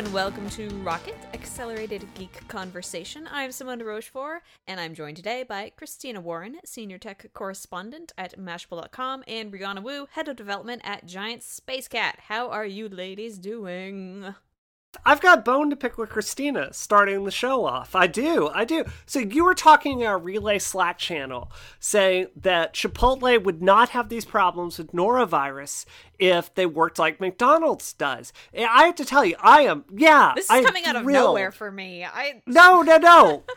and welcome to Rocket Accelerated Geek Conversation. I'm Simone Rochefort, and I'm joined today by Christina Warren, Senior Tech Correspondent at Mashable.com, and Brianna Wu, Head of Development at Giant Space Cat. How are you ladies doing? I've got bone to pick with Christina starting the show off. I do, I do. So you were talking in our Relay Slack channel saying that Chipotle would not have these problems with norovirus if they worked like McDonald's does. And I have to tell you, I am, yeah. This is I'm coming out of thrilled. nowhere for me. I No, no, no.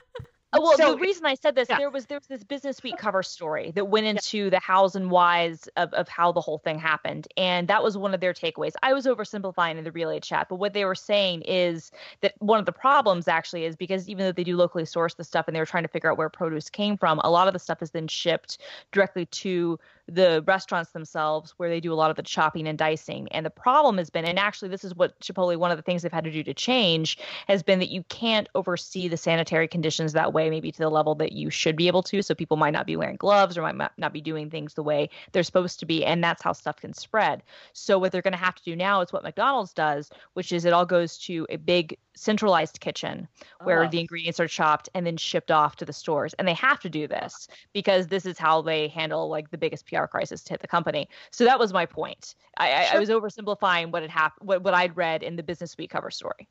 Uh, well, So- the reason I said this, yeah. there was there was this Business Week cover story that went into the hows and whys of, of how the whole thing happened, and that was one of their takeaways. I was oversimplifying in the relay chat, but what they were saying is that one of the problems actually is because even though they do locally source the stuff and they were trying to figure out where produce came from, a lot of the stuff is then shipped directly to the restaurants themselves where they do a lot of the chopping and dicing. And the problem has been, and actually this is what Chipotle, one of the things they've had to do to change, has been that you can't oversee the sanitary conditions that way, maybe to the level that you should be able to. So people might not be wearing gloves or might not- be doing things the way they're supposed to be. And that's how stuff can spread. So what they're going to have to do now is what McDonald's does, which is it all goes to a big centralized kitchen where Oh. the ingredients are chopped and then shipped off to the stores. And they have to do this because this is how they handle like the biggest PR crisis to hit the company. So that was my point. I, I, I was oversimplifying what had happened, what, what I'd read in the Business Week cover story.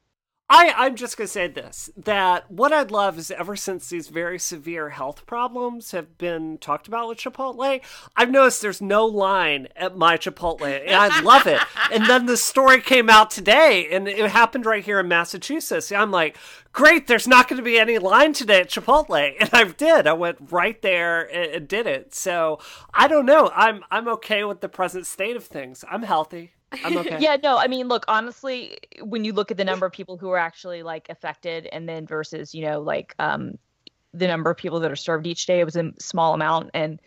I, I'm just going to say this that what I'd love is ever since these very severe health problems have been talked about with Chipotle, I've noticed there's no line at my Chipotle, and I love it. and then the story came out today, and it happened right here in Massachusetts. I'm like, great, there's not going to be any line today at Chipotle. And I did. I went right there and, and did it. So I don't know. I'm, I'm okay with the present state of things. I'm healthy. I'm okay. Yeah, no, I mean, look, honestly, when you look at the number of people who are actually like affected and then versus, you know, like um the number of people that are served each day, it was a small amount and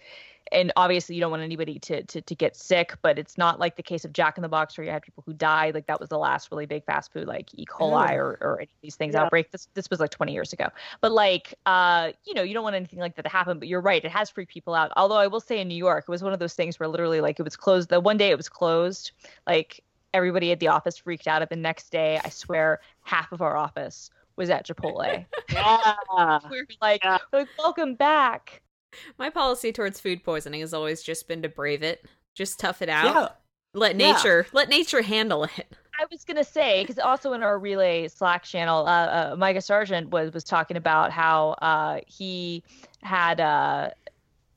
and obviously you don't want anybody to, to to get sick, but it's not like the case of Jack in the Box where you had people who died. Like that was the last really big fast food like E. coli or, or any of these things Yeah. outbreak. This this was like 20 years ago. But like uh, you know, you don't want anything like that to happen, but you're right, it has freaked people out. Although I will say in New York, it was one of those things where literally like it was closed the one day it was closed, like everybody at the office freaked out. And the next day, I swear, half of our office was at Chipotle. Yeah. we were like, Yeah. we're like, welcome back. my policy towards food poisoning has always just been to brave it, just tough it out, Yeah. let Yeah. nature let nature handle it. I was gonna say because also in our relay Slack channel, uh, uh, Micah Sargent was was talking about how uh, he had uh,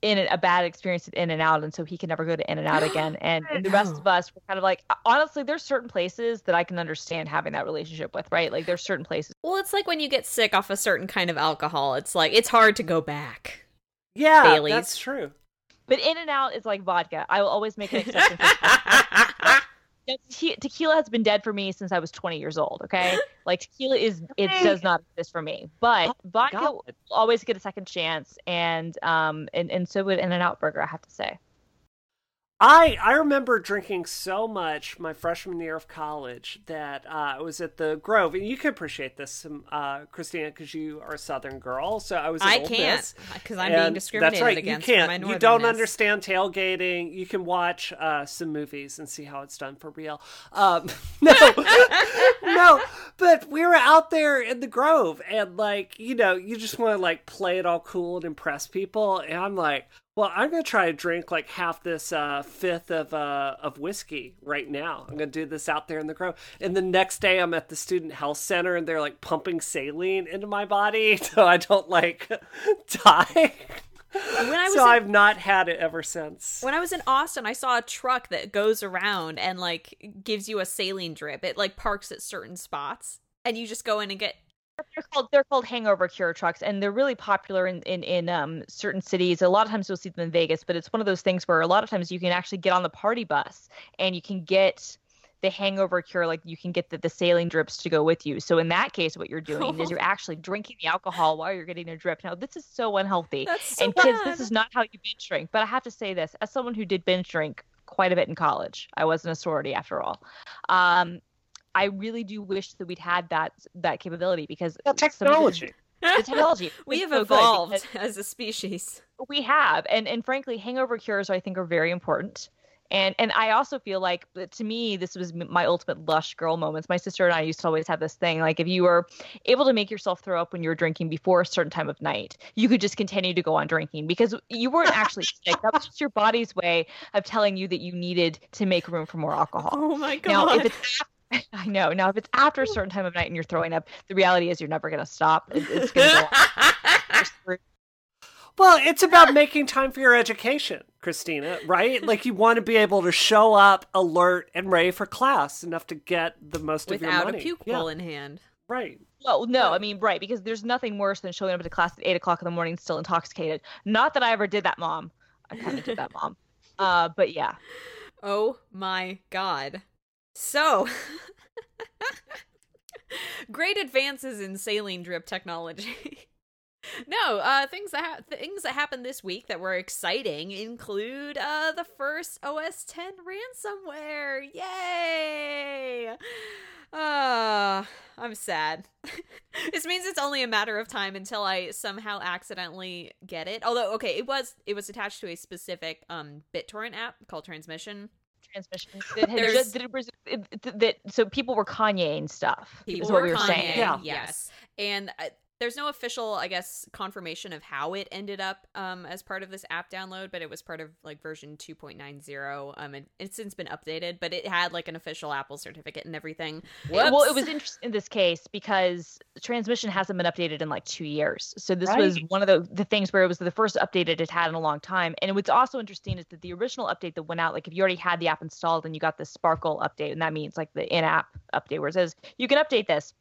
in a bad experience at In and Out, and so he can never go to In and Out again. And, and the rest of us were kind of like, honestly, there's certain places that I can understand having that relationship with, right? Like there's certain places. Well, it's like when you get sick off a certain kind of alcohol. It's like it's hard to go back. Yeah, Baileys. that's true. But In and Out is like vodka. I will always make an exception. for Yeah, tequila has been dead for me since I was 20 years old. Okay, like tequila is it does not exist for me, but vodka God. will always get a second chance, and um and and so would In and Out Burger. I have to say. I I remember drinking so much my freshman year of college that uh, I was at the Grove, and you can appreciate this, um, uh, Christina, because you are a Southern girl. So I was. I Ole can't because I'm being discriminated that's right, against. You can't. you don't understand tailgating. You can watch uh, some movies and see how it's done for real. Um, no, no. But we were out there in the Grove, and like you know, you just want to like play it all cool and impress people. And I'm like, well, I'm gonna try to drink like half this uh, fifth of uh, of whiskey right now. I'm gonna do this out there in the Grove, and the next day I'm at the student health center, and they're like pumping saline into my body so I don't like die. When I was so in- I've not had it ever since. When I was in Austin, I saw a truck that goes around and like gives you a saline drip. It like parks at certain spots, and you just go in and get. They're called they're called hangover cure trucks, and they're really popular in in in um certain cities. A lot of times you'll see them in Vegas, but it's one of those things where a lot of times you can actually get on the party bus and you can get the hangover cure like you can get the, the saline drips to go with you. So in that case what you're doing is you're actually drinking the alcohol while you're getting a drip. Now this is so unhealthy so and kids this is not how you binge drink but i have to say this as someone who did binge drink quite a bit in college i was in a sorority after all. Um, i really do wish that we'd had that that capability because Yeah, some the- technology. the technology we have so evolved as a species. we have and and frankly hangover cures i think are very important And and I also feel like to me this was my ultimate lush girl moments. My sister and I used to always have this thing like if you were able to make yourself throw up when you were drinking before a certain time of night, you could just continue to go on drinking because you weren't actually sick. That was just your body's way of telling you that you needed to make room for more alcohol. Oh my god. Now, if it's I know. Now, if it's after a certain time of night and you're throwing up, the reality is you're never going to stop. It's going to go on. Well, it's about making time for your education, Christina, right? Like you want to be able to show up alert and ready for class enough to get the most of your money. Without money. a puke yeah. in hand. Right. Well, no, I mean, right, because there's nothing worse than showing up to class at eight o'clock in the morning still intoxicated. Not that I ever did that, mom. I kind of did that, mom. Uh, but yeah. Oh my god. So, great advances in saline drip technology. no, uh, things that ha- things that happened this week that were exciting include uh, the first OS 10 ransomware. Yay! Uh, I'm sad. this means it's only a matter of time until I somehow accidentally get it. Although, okay, it was it was attached to a specific um BitTorrent app called Transmission. Transmission that, had just, that, it was, it, that so people were Kanye and stuff. People is what were we were Kanye, saying. Yeah. Yes, and uh, there's no official, I guess, confirmation of how it ended up um, as part of this app download, but it was part of like version 2.90. Um, and it's since been updated, but it had like an official Apple certificate and everything. Well, it was interesting in this case because transmission hasn't been updated in like two years. So this was one of the, the things where it was the first update it had had in a long time. And what's also interesting is that the original update that went out, like if you already had the app installed and you got the Sparkle update, and that means like the in-app update where it says you can update this.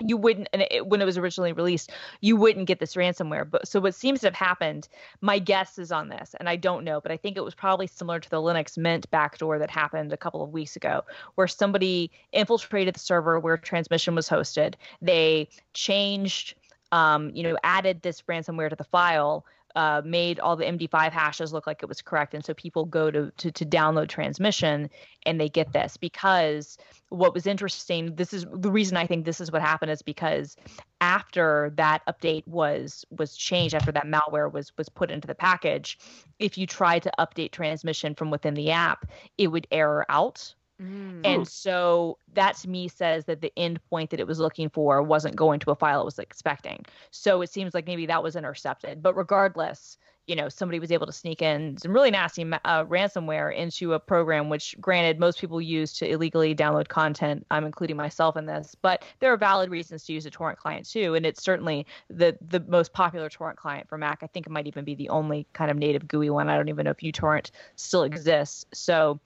You wouldn't, and it, when it was originally released, you wouldn't get this ransomware. But so what seems to have happened, my guess is on this, and I don't know, but I think it was probably similar to the Linux Mint backdoor that happened a couple of weeks ago, where somebody infiltrated the server where transmission was hosted. They changed, um, you know, added this ransomware to the file, uh, made all the MD5 hashes look like it was correct, and so people go to, to to download transmission and they get this because what was interesting. This is the reason I think this is what happened is because after that update was was changed, after that malware was was put into the package, if you tried to update transmission from within the app, it would error out Mm. and so that to me says that the endpoint that it was looking for wasn't going to a file it was expecting. So it seems like maybe that was intercepted. But regardless, you know, somebody was able to sneak in some really nasty uh, ransomware into a program, which granted most people use to illegally download content. I'm including myself in this, but there are valid reasons to use a torrent client too. And it's certainly the the most popular torrent client for Mac. I think it might even be the only kind of native GUI one. I don't even know if uTorrent still exists. So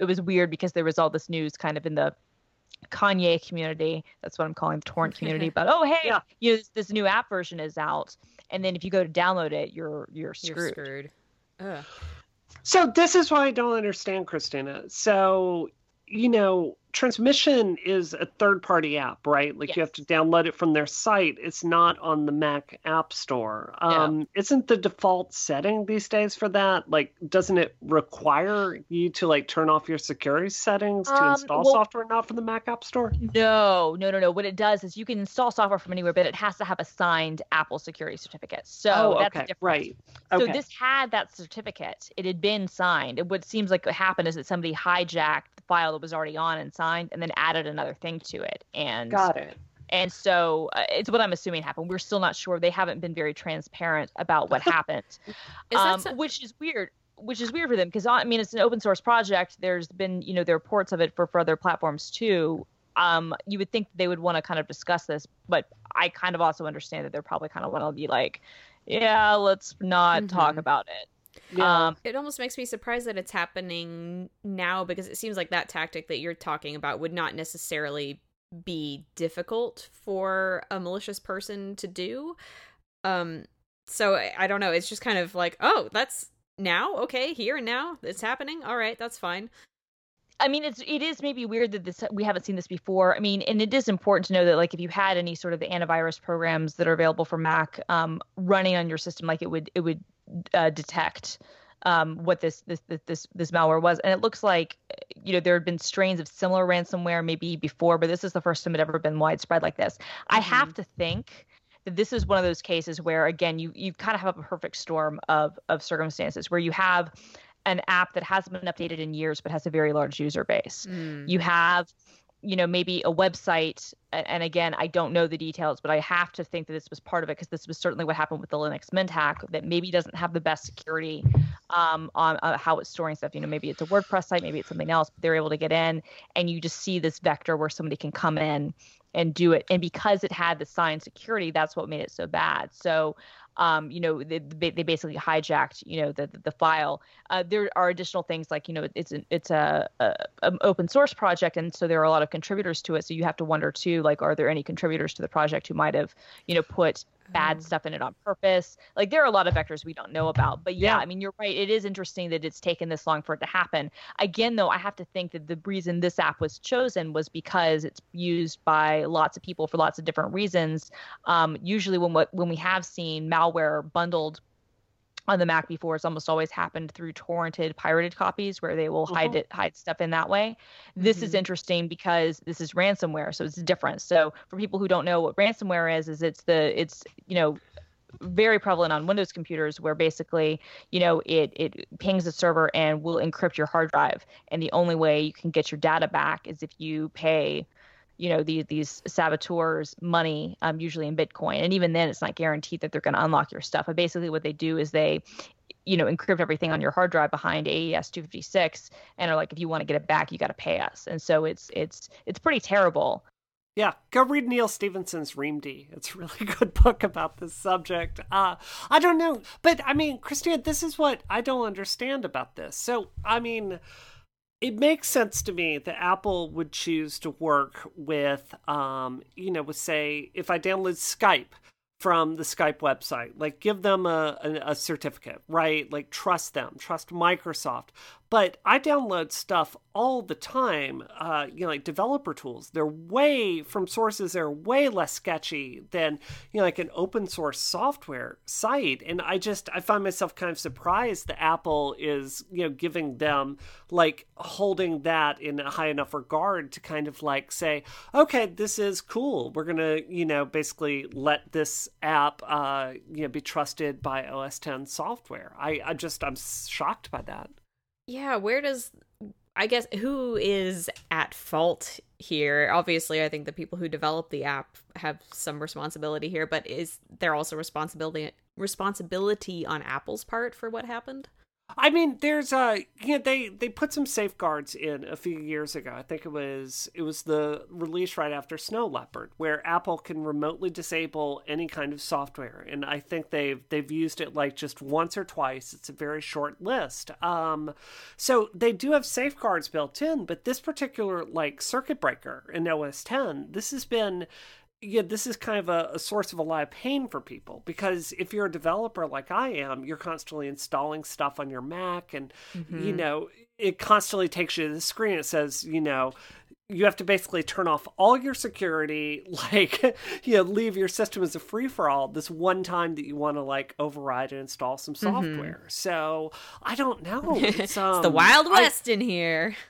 it was weird because there was all this news kind of in the Kanye community. That's what I'm calling the torrent community. But oh hey, Yeah. you know, this, this new app version is out, and then if you go to download it, you're you're You're screwed. screwed. Ugh. So this is why I don't understand, Christina. So, you know, Transmission is a third-party app, right? Like you have to download it from their site. It's not on the Mac App Store. Um, Isn't the default setting these days for that? Like, doesn't it require you to like turn off your security settings to Um, install well- software not from the Mac App Store? No, no, no, no. What it does is you can install software from anywhere, but it has to have a signed Apple security certificate. So oh, that's okay, different. right. So this had that certificate. It had been signed. What seems like what happened is that somebody hijacked the file that was already on and signed, and then added another thing to it. And Got it. and so uh, it's what I'm assuming happened. We're still not sure. They haven't been very transparent about what happened, Is um, so- which is weird. Which is weird for them because I mean it's an open source project. There's been you know there are reports of it for, for other platforms too. Um, you would think they would want to kind of discuss this, but I kind of also understand that they're probably kind of want to be like, yeah, let's not talk Mhm. about it. Yeah. Um, It almost makes me surprised that it's happening now because it seems like that tactic that you're talking about would not necessarily be difficult for a malicious person to do. Um so I, I don't know, it's just kind of like, oh, that's now, okay, here and now, it's happening. All right, that's fine. I mean, it's it is maybe weird that this we haven't seen this before. I mean, and it is important to know that like if you had any sort of the antivirus programs that are available for Mac um, running on your system, like it would it would uh, detect um, what this, this this this malware was, and it looks like you know there had been strains of similar ransomware maybe before, but this is the first time it ever been widespread like this. I have to think that this is one of those cases where again you you kind of have a perfect storm of of circumstances where you have an app that hasn't been updated in years but has a very large user base. Mm. You have you know maybe a website and again i don't know the details but i have to think that this was part of it because this was certainly what happened with the linux mint hack that maybe doesn't have the best security um, on uh, how it's storing stuff. You know maybe it's a wordpress site maybe it's something else but they're able to get in and you just see this vector where somebody can come in and do it. And because it had the sign security that's what made it so bad. So um, you know, they, they basically hijacked, you know, the the file. Uh, there are additional things like, you know, it's an it's a, a, an open source project, and so there are a lot of contributors to it. So you have to wonder too, like, are there any contributors to the project who might have, you know, put bad stuff in it on purpose. Like there are a lot of vectors we don't know about. But yeah, yeah, I mean you're right. It is interesting that it's taken this long for it to happen. Again, though, I have to think that the reason this app was chosen was because it's used by lots of people for lots of different reasons. Um, usually, when when we have seen malware bundled on the Mac before. It's almost always happened through torrented, pirated copies where they will hide uh-huh. it, hide stuff in that way. This mm-hmm. is interesting because this is ransomware, so it's different. So for people who don't know what ransomware is, is it's the it's you know very prevalent on Windows computers where basically, you know, it it pings the server and will encrypt your hard drive. And the only way you can get your data back is if you pay you know these these saboteurs money um, usually in bitcoin and even then it's not guaranteed that they're going to unlock your stuff but basically what they do is they you know encrypt everything on your hard drive behind aes 256 and are like if you want to get it back you got to pay us and so it's it's it's pretty terrible yeah, go read Neal Stephenson's Reamde. It's a really good book about this subject. Uh, I don't know, but I mean, Christina, this is what I don't understand about this. So, I mean, it makes sense to me that Apple would choose to work with, um, you know, with say, if I download Skype from the Skype website, like give them a, a, a certificate, right? Like trust them, trust Microsoft. But I download stuff all the time, uh, you know, like developer tools. They're way from sources that are way less sketchy than, you know, like an open source software site. And I just, I find myself kind of surprised that Apple is, you know, giving them like holding that in a high enough regard to kind of like say, okay, this is cool. We're going to, you know, basically let this app, uh, you know, be trusted by OS 10 software. I, I just, I'm shocked by that yeah, where does I guess who is at fault here? Obviously, I think the people who develop the app have some responsibility here, but is there also responsibility responsibility on Apple's part for what happened? I mean, there's uh you know, they they put some safeguards in a few years ago. I think it was it was the release right after Snow Leopard, where Apple can remotely disable any kind of software, and I think they've they've used it like just once or twice. It's a very short list. Um, so they do have safeguards built in, but this particular like circuit breaker in OS 10, this has been yeah, this is kind of a, a, source of a lot of pain for people because if you're a developer like I am, you're constantly installing stuff on your Mac, and mm-hmm. you know it constantly takes you to the screen. It says, you know, you have to basically turn off all your security, like you know, leave your system as a free for all. This one time that you want to like override and install some mm-hmm. software. Mm-hmm. So I don't know. It's, um, it's the Wild West I, in here.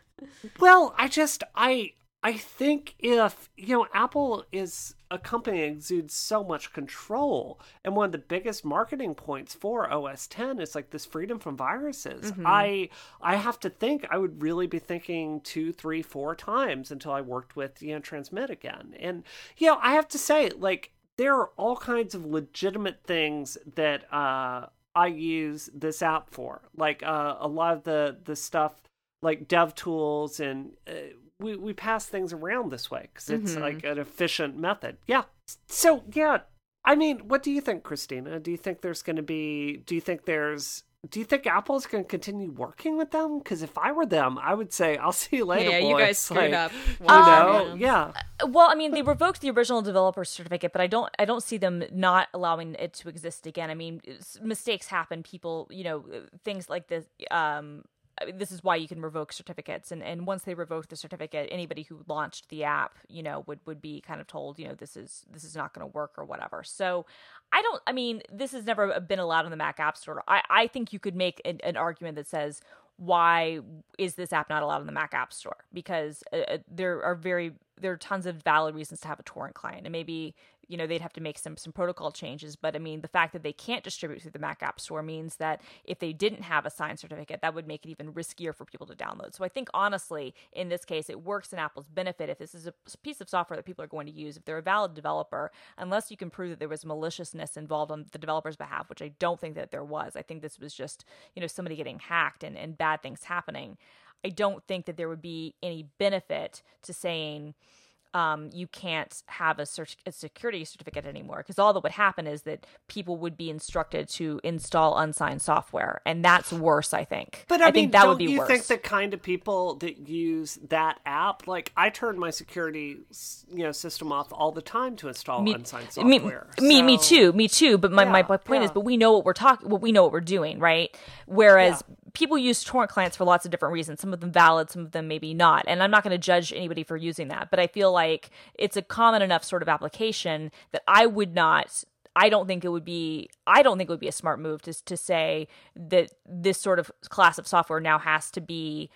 Well, I just I I think if, you know, Apple is a company that exudes so much control, and one of the biggest marketing points for OS 10 is like this freedom from viruses. Mm-hmm. I I have to think I would really be thinking two, three, four times until I worked with, you know, Transmit again. And, you know, I have to say, like, there are all kinds of legitimate things that uh, I use this app for. Like uh, a lot of the, the stuff like dev tools and uh, we, we pass things around this way because it's mm-hmm. like an efficient method. Yeah. So, yeah. I mean, what do you think, Christina? Do you think there's going to be, do you think there's, do you think Apple's going to continue working with them? Because if I were them, I would say, "I'll see you later." Yeah, boys. you guys screwed like, up. You know, yeah. Uh, well, I mean, they revoked the original developer certificate, but I don't, I don't see them not allowing it to exist again. I mean, mistakes happen. People, you know, things like this. Um, this is why you can revoke certificates. And and once they revoke the certificate anybody who launched the app you know would would be kind of told you know this is this is not going to work or whatever. So i don't i mean this has never been allowed in the mac app store. I i think you could make an, an argument that says why is this app not allowed in the mac app store? Because uh, uh there are very there are tons of valid reasons to have a torrent client. And maybe you know they'd have to make some some protocol changes. But i mean the fact that they can't distribute through the mac app store means that if they didn't have a signed certificate that would make it even riskier for people to download. So i think honestly in this case it works in apple's benefit if this is a piece of software that people are going to use if they're a valid developer unless you can prove that there was maliciousness involved on the developer's behalf which i don't think that there was. I think this was just you know somebody getting hacked and, and bad things happening. I don't think that there would be any benefit to saying um, you can't have a, cert- a security certificate anymore because all that would happen is that people would be instructed to install unsigned software, and that's worse. I think. But I, I mean, think that would be you worse. think the kind of people that use that app, like I turn my security, you know, system off all the time to install me, unsigned me, software. me, me too, me too. But my, my, Yeah, my point is, yeah. but we know what we're talking, what we know what we're doing, right? Whereas people use torrent clients for lots of different reasons. Some of them valid, some of them maybe not. And I'm not going to judge anybody for using that, but I feel like it's a common enough sort of application that I would not. I don't think it would be. I don't think it would be a smart move to to say that this sort of class of software now has to be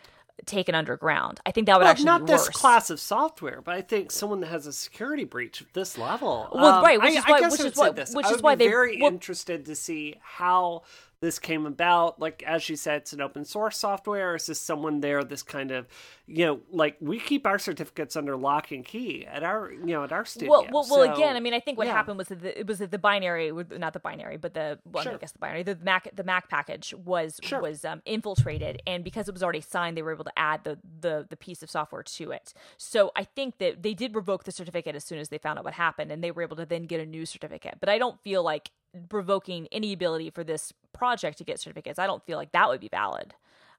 taken underground. I think that would Well, actually not be this worse. class of software, but I think someone that has a security breach of this level. Well, Um, right, which I- is I why- guess which I is why- this. which I is why they- very well- interested to see how this came about. Like as you said, it's an open source software. Is this someone there? This kind of, you know, like we keep our certificates under lock and key at our, you know, at our studio. Well, well, well again, I mean, I think what yeah. happened was that the, it was that the binary, not the binary, but the well, I Sure. guess the binary, the Mac, the Mac package was Sure. was um, infiltrated, and because it was already signed, they were able to add the the the piece of software to it. So I think that they did revoke the certificate as soon as they found out what happened, and they were able to then get a new certificate. But I don't feel like revoking any ability for this project to get certificates. I don't feel like that would be valid.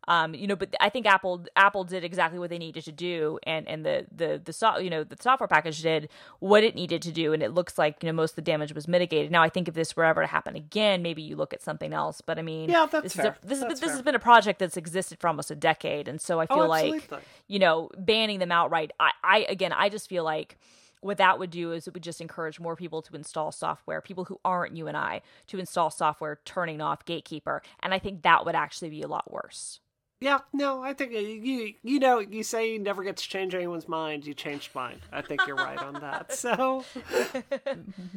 Um, you know, but I think Apple Apple did exactly what they needed to do, and and the the the so, you know the software package did what it needed to do, and it looks like you know most of the damage was mitigated. Now I think if this were ever to happen again, maybe you look at something else. But I mean, Yeah, that's this fair. is a, this, That's is, this fair. has been a project that's existed for almost a decade, and so I Oh, feel like you know banning them outright. I, I again, I just feel like what that would do is it would just encourage more people to install software, people who aren't you and I, to install software, turning off Gatekeeper, and I think that would actually be a lot worse. Yeah, no, I think uh, you you know you say you never get to change anyone's mind. You changed mine. I think you're right on that. So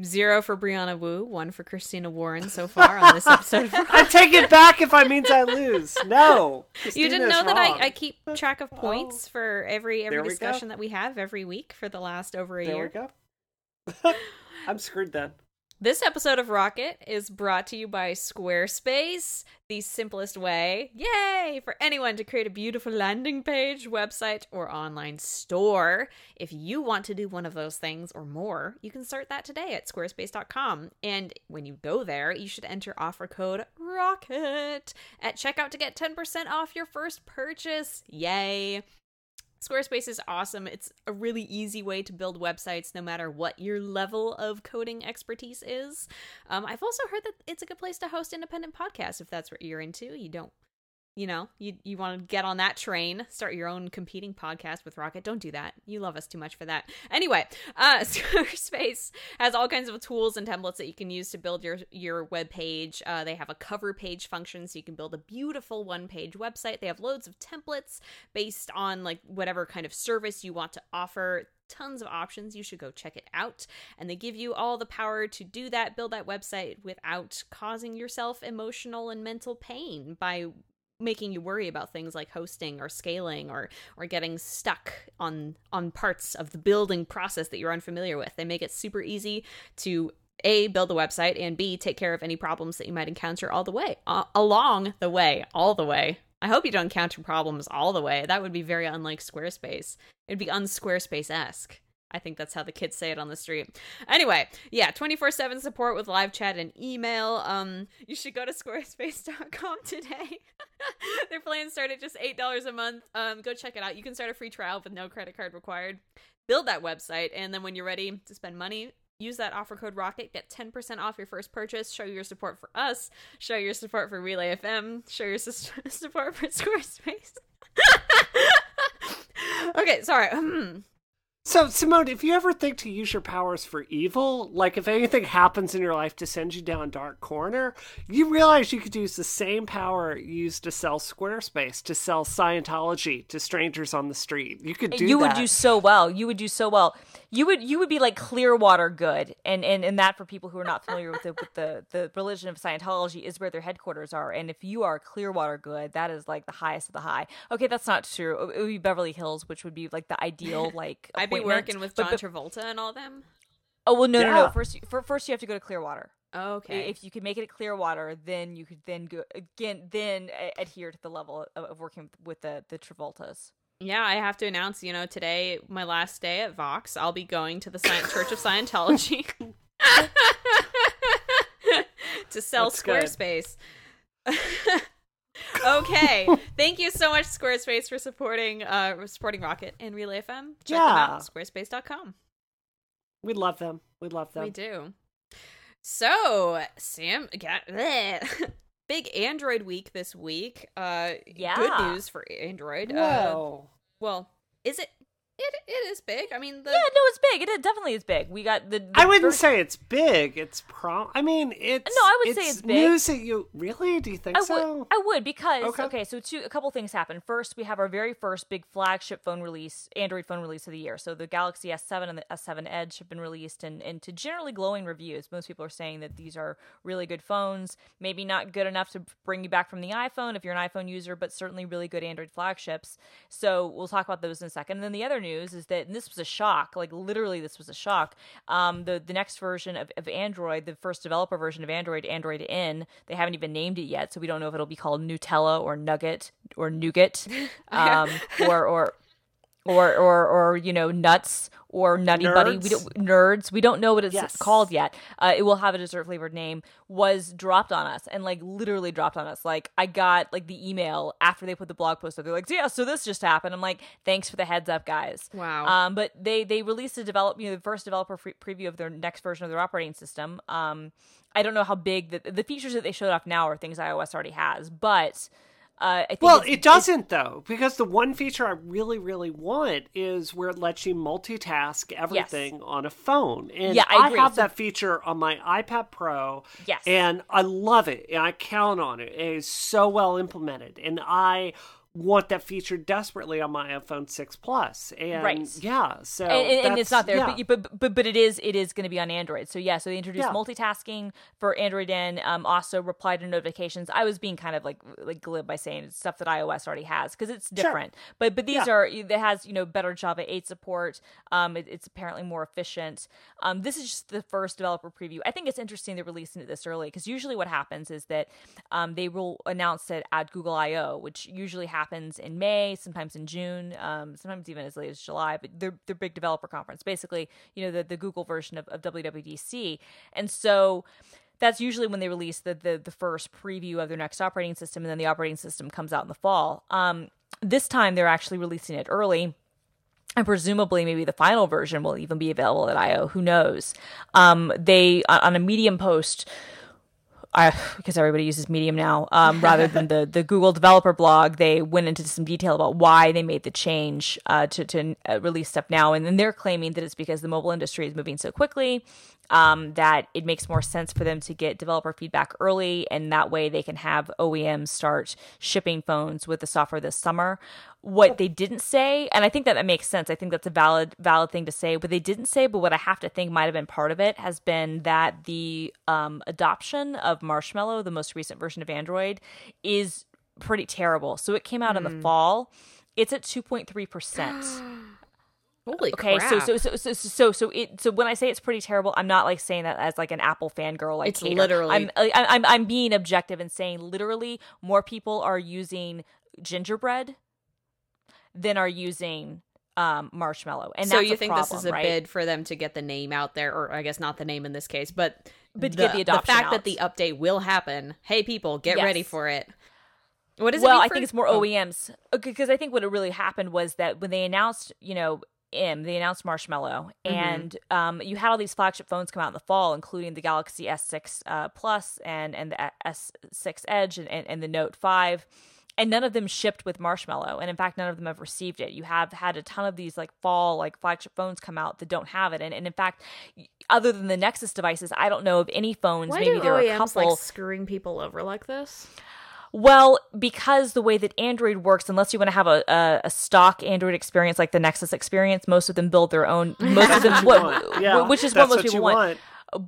Zero for Brianna Wu, one for Christina Warren so far on this episode. I take it back if I means I lose. No, you didn't Christina's know that. I, I keep track of points for every every There we go. discussion that we have every week for the last over a There year. we go. I'm screwed then. This episode of Rocket is brought to you by Squarespace, the simplest way, yay, for anyone to create a beautiful landing page, website, or online store. If you want to do one of those things or more, you can start that today at squarespace.com. And when you go there, you should enter offer code ROCKET at checkout to get 10% off your first purchase. Yay! Squarespace is awesome. It's a really easy way to build websites no matter what your level of coding expertise is. Um, I've also heard that it's a good place to host independent podcasts if that's what you're into. You don't, you know, you, you want to get on that train, start your own competing podcast with Rocket. Don't do that. You love us too much for that. Anyway, uh, Squarespace has all kinds of tools and templates that you can use to build your, your web page. Uh, they have a cover page function so you can build a beautiful one page website. They have loads of templates based on like whatever kind of service you want to offer tons of options you should go check it out and they give you all the power to do that build that website without causing yourself emotional and mental pain by making you worry about things like hosting or scaling or or getting stuck on on parts of the building process that you're unfamiliar with. They make it super easy to a build the website and b take care of any problems that you might encounter all the way uh, along the way all the way. I hope you don't encounter problems all the way. That would be very unlike squarespace. It'd be unsquarespace-esque I think that's how the kids say it on the street. Anyway, yeah, 24/7 support with live chat and email. Um you should go to squarespace.com today. Their plans start at just $8 a month. Um go check it out. You can start a free trial with no credit card required. Build that website and then when you're ready to spend money, use that offer code rocket get 10% off your first purchase show your support for us show your support for relay fm show your sus- support for squarespace okay sorry So, Simone, if you ever think to use your powers for evil, like if anything happens in your life to send you down a dark corner, you realize you could use the same power used to sell Squarespace, to sell Scientology to strangers on the street. You could do you that. would do so well. You would do so well. you would you would be like Clearwater good, and and and that for people who are not familiar with the with the the religion of Scientology is where their headquarters are, and if you are Clearwater good, that is like the highest of the high. Okay, that's not true. It would be Beverly Hills, which would be like the ideal like. I'd be working with John but- Travolta and all them. Oh well, no, no, Yeah. no. First, you- for, first you have to go to Clearwater. Okay. If you can make it at Clearwater, then you could then go again, then a- adhere to the level of, of working with the the Travoltas. Yeah, I have to announce, you know, today, my last day at Vox, I'll be going to the Sci- Church of Scientology to sell That's good. Squarespace. okay, thank you so much, Squarespace, for supporting uh supporting Rocket and Relay FM. Check them Yeah. out, squarespace.com. We love them. We love them. We do. So, Sam got big Android week this week. Uh, Yeah. good news for Android. Uh, Whoa. well, is it? It it is big. I mean, the Yeah, no, it's big. It definitely is big. We got the. the I wouldn't first- say it's big. It's prom. I mean, it's. No, I would say it's big. News that you really? Do you think I would, so? I would because Okay. okay. so two a couple things happen. First, we have our very first big flagship phone release, Android phone release of the year. So the Galaxy S7 and the S7 Edge have been released, and and to generally glowing reviews. Most people are saying that these are really good phones. Maybe not good enough to bring you back from the iPhone if you're an iPhone user, but certainly really good Android flagships. So we'll talk about those in a second. And then the other news is that and this was a shock, like literally this was a shock. Um, the the next version of, of Android, the first developer version of Android, Android N, they haven't even named it yet, so we don't know if it'll be called Nutella or Nugget or Nougat, um, or or or or or you know nuts or nutty buddy. We Nerds? don't nerds. We don't know what it's Yes. called yet. Uh, it will have a dessert flavored name was dropped on us and like literally dropped on us. Like i got like the email after they put the blog post up. They're like yeah so this just happened. I'm like thanks for the heads up guys. Wow. um but they they released a develop you know the first developer free preview of their next version of their operating system. Um i don't know how big the the features that they showed off now are things ios already has but uh, I think Well, it doesn't though, because the one feature I really, really want is where it lets you multitask everything on a phone. And Yeah, I agree. have So- that feature on my iPad Pro. Yes. And I love it. And I count on it. It is so well implemented. And I want that feature desperately on my iPhone 6 Plus. And Right. yeah, so and, and- it's not there, yeah. but, but but but it is it is going to be on Android. So yeah, so they introduced Yeah. multitasking for Android and Um, also reply to notifications. I was being kind of like like glib by saying it's stuff that iOS already has because it's different. But but these Yeah. are it has you know better Java 8 support. Um, it- it's apparently more efficient. Um, this is just the first developer preview. I think it's interesting they're releasing it this early because usually what happens is that um, they will announce it at Google I/O, which usually happens in May, sometimes in June, um, sometimes even as late as July. But they're their big developer conference, basically, you know, the the Google version of, of WWDC, and so. That's usually when they release the, the the first preview of their next operating system, and then the operating system comes out in the fall. Um, this time they're actually releasing it early, and presumably maybe the final version will even be available at IO. Who knows? Um, they on a Medium post. I, because everybody uses Medium now, um, rather than the, the Google developer blog, they went into some detail about why they made the change uh, to, to uh, release stuff now. And then they're claiming that it's because the mobile industry is moving so quickly um, that it makes more sense for them to get developer feedback early. And that way they can have OEMs start shipping phones with the software this summer. What they didn't say, and I think that that makes sense. I think that's a valid valid thing to say. What they didn't say, but what I have to think might have been part of it, has been that the um, adoption of Marshmallow, the most recent version of Android, is pretty terrible. So it came out in the fall. It's at two point three percent. Holy Okay, crap. so so so so so so it so when I say it's pretty terrible, I'm not like saying that as like an Apple fangirl. Like It's hater. literally- I'm I'm I'm being objective and saying literally more people are using gingerbread than are using um marshmallow, and so you think this is a right? bid for them to get the name out there, or I guess not the name in this case, but But to get the adoption fact out. that the update will happen. Hey, people, get Yes. ready for it. What is it? well, I for- think it's more oh, OEMs because I think what it really happened was that when they announced, you know, M, they announced Marshmallow, Mm-hmm. and um, you had all these flagship phones come out in the fall, including the Galaxy S6 uh, Plus and and the S6 Edge and, and, and the Note 5. And none of them shipped with Marshmallow, and in fact, none of them have received it. You have had a ton of these like fall like flagship phones come out that don't have it, and, and in fact, other than the Nexus devices, I don't know of any phones. Why maybe do there are a OEMs couple. like screwing people over like this? Well, because the way that Android works, unless you want to have a, a, a, stock Android experience like the Nexus experience, most of them build their own. Most of them, what, yeah, which is what most what people want. want.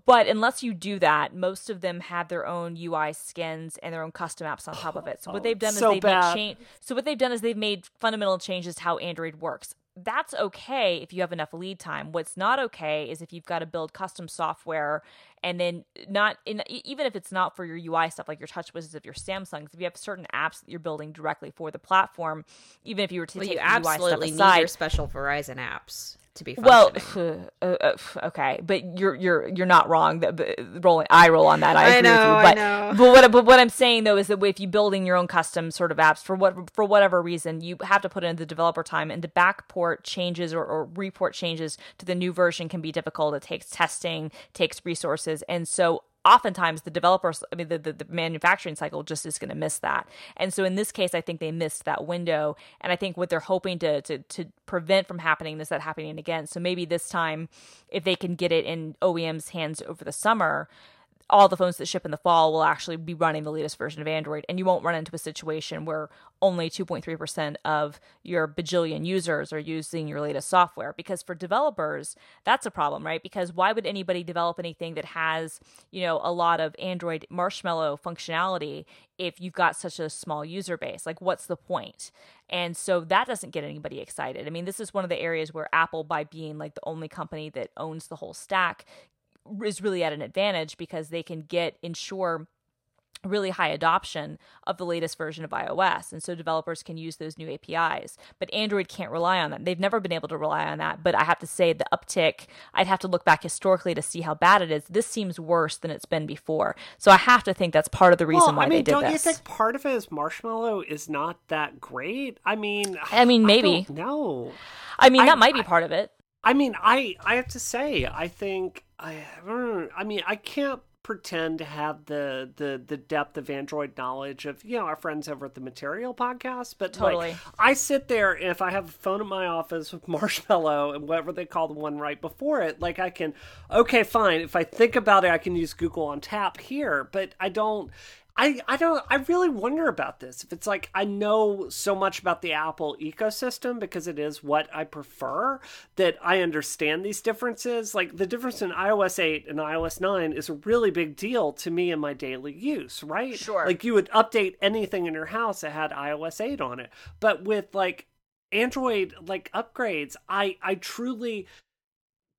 But unless you do that, most of them have their own UI skins and their own custom apps on top of it. So what oh, they've done so is they've bad. made cha- So what they've done is they've made fundamental changes to how Android works. That's okay if you have enough lead time. What's not okay is if you've got to build custom software and then not in even if it's not for your UI stuff like your TouchWizards of your Samsungs. If you have certain apps that you're building directly for the platform, even if you were to Well, take you the UI absolutely stuff need your special Verizon apps to be fair. well, uh, uh, okay, but you're you're you're not wrong. That rolling, I roll on that. I, I agree with know, you. I But know. but what but what I'm saying though is that if you're building your own custom sort of apps for what for whatever reason, you have to put in the developer time and to backport changes or, or report changes to the new version can be difficult. It takes testing, takes resources, and so oftentimes the developers i mean the, the, the manufacturing cycle just is going to miss that. And so in this case i think they missed that window. And i think what they're hoping to to, to prevent from happening is that happening again. So maybe this time if they can get it in oems hands over the summer all the phones that ship in the fall will actually be running the latest version of Android, and you won't run into a situation where only 2.3% of your bajillion users are using your latest software. Because for developers, that's a problem, right? Because why would anybody develop anything that has, you know, a lot of Android marshmallow functionality if you've got such a small user base? Like, what's the point? And so that doesn't get anybody excited. I mean, this is one of the areas where Apple, by being like the only company that owns the whole stack, is really at an advantage because they can get ensure really high adoption of the latest version of iOS. And so developers can use those new APIs. But Android can't rely on that. They've never been able to rely on that. But I have to say, the uptick, I'd have to look back historically to see how bad it is. This seems worse than it's been before. So I have to think that's part of the reason well, why I mean, they did don't this. you think part of it is Marshmallow is not that great? I mean, I mean, maybe. No. I mean, I- that might be part of it. I mean, I I have to say, I think I I mean, I can't pretend to have the the the depth of Android knowledge of you know our friends over at the Material podcast, but Totally. like I sit there and if I have a phone in my office with Marshmallow and whatever they call the one right before it, like I can okay, fine. If I think about it, I can use Google on tap here, but I don't. I, I don't I really wonder about this. If it's like I know so much about the Apple ecosystem because it is what I prefer that I understand these differences. Like the difference in iOS 8 and iOS 9 is a really big deal to me in my daily use, right? Sure. Like you would update anything in your house that had iOS 8 on it. But with like Android like upgrades, I I truly